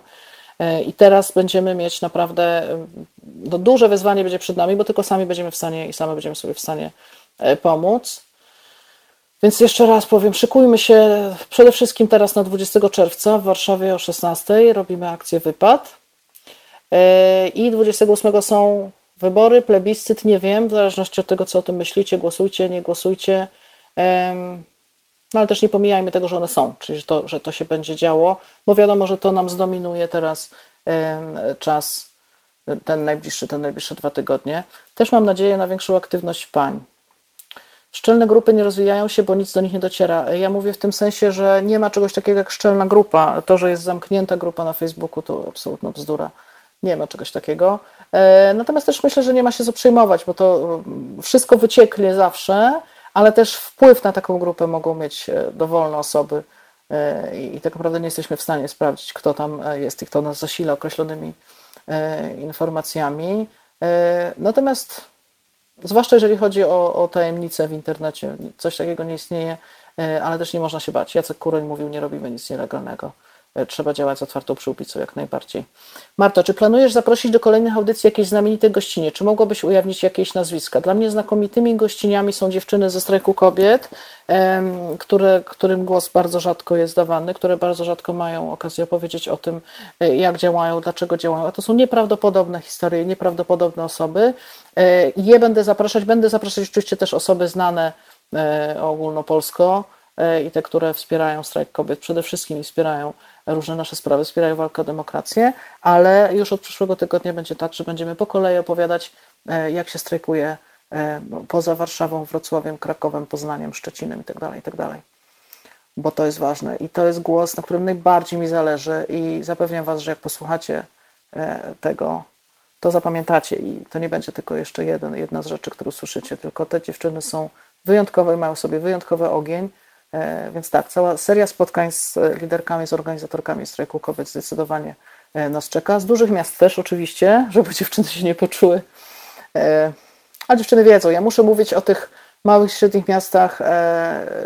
E, I teraz będziemy mieć naprawdę no, duże wyzwanie będzie przed nami, bo tylko sami będziemy w stanie i same będziemy sobie w stanie pomóc. Więc jeszcze raz powiem, szykujmy się przede wszystkim teraz na 20 czerwca w Warszawie o 16 robimy akcję Wypad. I 28 są wybory, plebiscyt, nie wiem, w zależności od tego, co o tym myślicie, głosujcie, nie głosujcie. No ale też nie pomijajmy tego, że one są, czyli że to, że to się będzie działo, bo wiadomo, że to nam zdominuje teraz czas, ten najbliższy, ten najbliższe dwa tygodnie. Też mam nadzieję na większą aktywność pań. Szczelne grupy nie rozwijają się, bo nic do nich nie dociera. Ja mówię w tym sensie, że nie ma czegoś takiego jak szczelna grupa. To, że jest zamknięta grupa na Facebooku, to absolutna bzdura. Nie ma czegoś takiego. Natomiast też myślę, że nie ma się co przejmować, bo to wszystko wycieknie zawsze, ale też wpływ na taką grupę mogą mieć dowolne osoby i tak naprawdę nie jesteśmy w stanie sprawdzić, kto tam jest i kto nas zasila określonymi informacjami. Natomiast zwłaszcza jeżeli chodzi o, o tajemnice w internecie, coś takiego nie istnieje, ale też nie można się bać. Jacek Kuroń mówił, nie robimy nic nielegalnego. Trzeba działać z otwartą przyłbicą jak najbardziej. Marto, czy planujesz zaprosić do kolejnych audycji jakieś znamienite gościnie? Czy mogłabyś ujawnić jakieś nazwiska? Dla mnie znakomitymi gościniami są dziewczyny ze strajku kobiet, które, którym głos bardzo rzadko jest dawany, które bardzo rzadko mają okazję opowiedzieć o tym, jak działają, dlaczego działają. A to są nieprawdopodobne historie, nieprawdopodobne osoby. Je będę zapraszać, będę zapraszać oczywiście też osoby znane ogólnopolsko i te, które wspierają strajk kobiet, przede wszystkim wspierają różne nasze sprawy, wspierają walkę o demokrację, ale już od przyszłego tygodnia będzie tak, że będziemy po kolei opowiadać, jak się strajkuje poza Warszawą, Wrocławiem, Krakowem, Poznaniem, Szczecinem itd., itd. Bo to jest ważne i to jest głos, na którym najbardziej mi zależy i zapewniam Was, że jak posłuchacie tego, to zapamiętacie i to nie będzie tylko jeszcze jeden, jedna z rzeczy, którą słyszycie, tylko te dziewczyny są wyjątkowe i mają sobie wyjątkowy ogień, więc tak, cała seria spotkań z liderkami, z organizatorkami strajku kobiet zdecydowanie nas czeka. Z dużych miast też oczywiście, żeby dziewczyny się nie poczuły. A dziewczyny wiedzą, ja muszę mówić o tych małych, średnich miastach,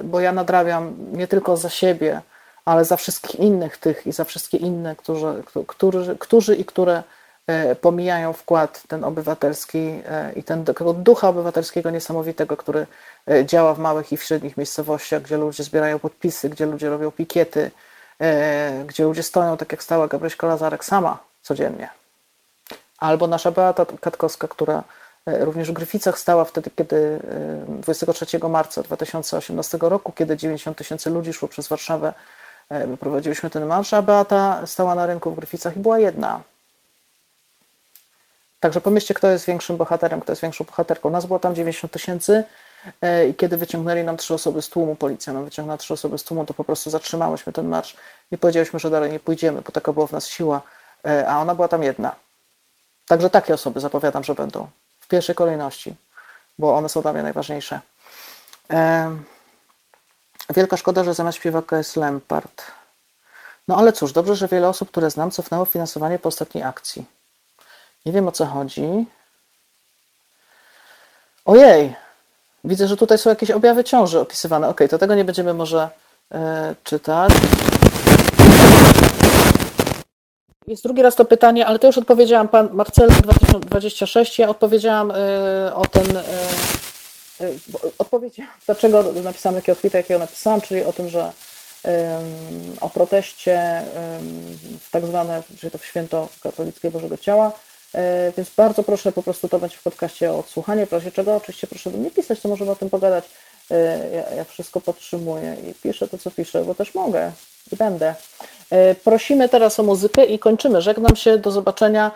bo ja nadrabiam nie tylko za siebie, ale za wszystkich innych tych i za wszystkie inne, którzy, którzy, którzy i które pomijają wkład ten obywatelski i ten tego ducha obywatelskiego niesamowitego, który działa w małych i w średnich miejscowościach, gdzie ludzie zbierają podpisy, gdzie ludzie robią pikiety, gdzie ludzie stoją, tak jak stała Gabryśka Lazarek sama codziennie. Albo nasza Beata Katkowska, która również w Gryficach stała wtedy, kiedy 23 marca 2018 roku, kiedy 90 tysięcy ludzi szło przez Warszawę, my prowadziliśmy ten marsz, a Beata stała na rynku w Gryficach i była jedna. Także pomyślcie, kto jest większym bohaterem, kto jest większą bohaterką. Nas było tam 90 tysięcy i kiedy wyciągnęli nam trzy osoby z tłumu, policja nam wyciągnęła trzy osoby z tłumu, to po prostu zatrzymałyśmy ten marsz i powiedzieliśmy, że dalej nie pójdziemy, bo taka była w nas siła, a ona była tam jedna. Także takie osoby zapowiadam, że będą w pierwszej kolejności, bo one są dla mnie najważniejsze. Wielka szkoda, że zamiast śpiewaka jest Lampard. No ale cóż, dobrze, że wiele osób, które znam, cofnęło finansowanie po ostatniej akcji. Nie wiem o co chodzi. Ojej, widzę, że tutaj są jakieś objawy ciąży opisywane. Ok, to tego nie będziemy może e, czytać. Jest drugi raz to pytanie, ale to już odpowiedziałam pan Marcel 2026. Ja odpowiedziałam e, o ten. Odpowiedziałam, dlaczego napisałam takiego tweeta, jakiego napisałam, czyli o tym, że o proteście w tak zwane, czyli to w święto katolickie Bożego Ciała, więc bardzo proszę po prostu to będzie w podcaście o odsłuchanie, w razie czego oczywiście proszę do mnie pisać, to możemy o tym pogadać. Ja, ja wszystko podtrzymuję i piszę to, co piszę, bo też mogę i będę. Prosimy teraz o muzykę i kończymy. Żegnam się, do zobaczenia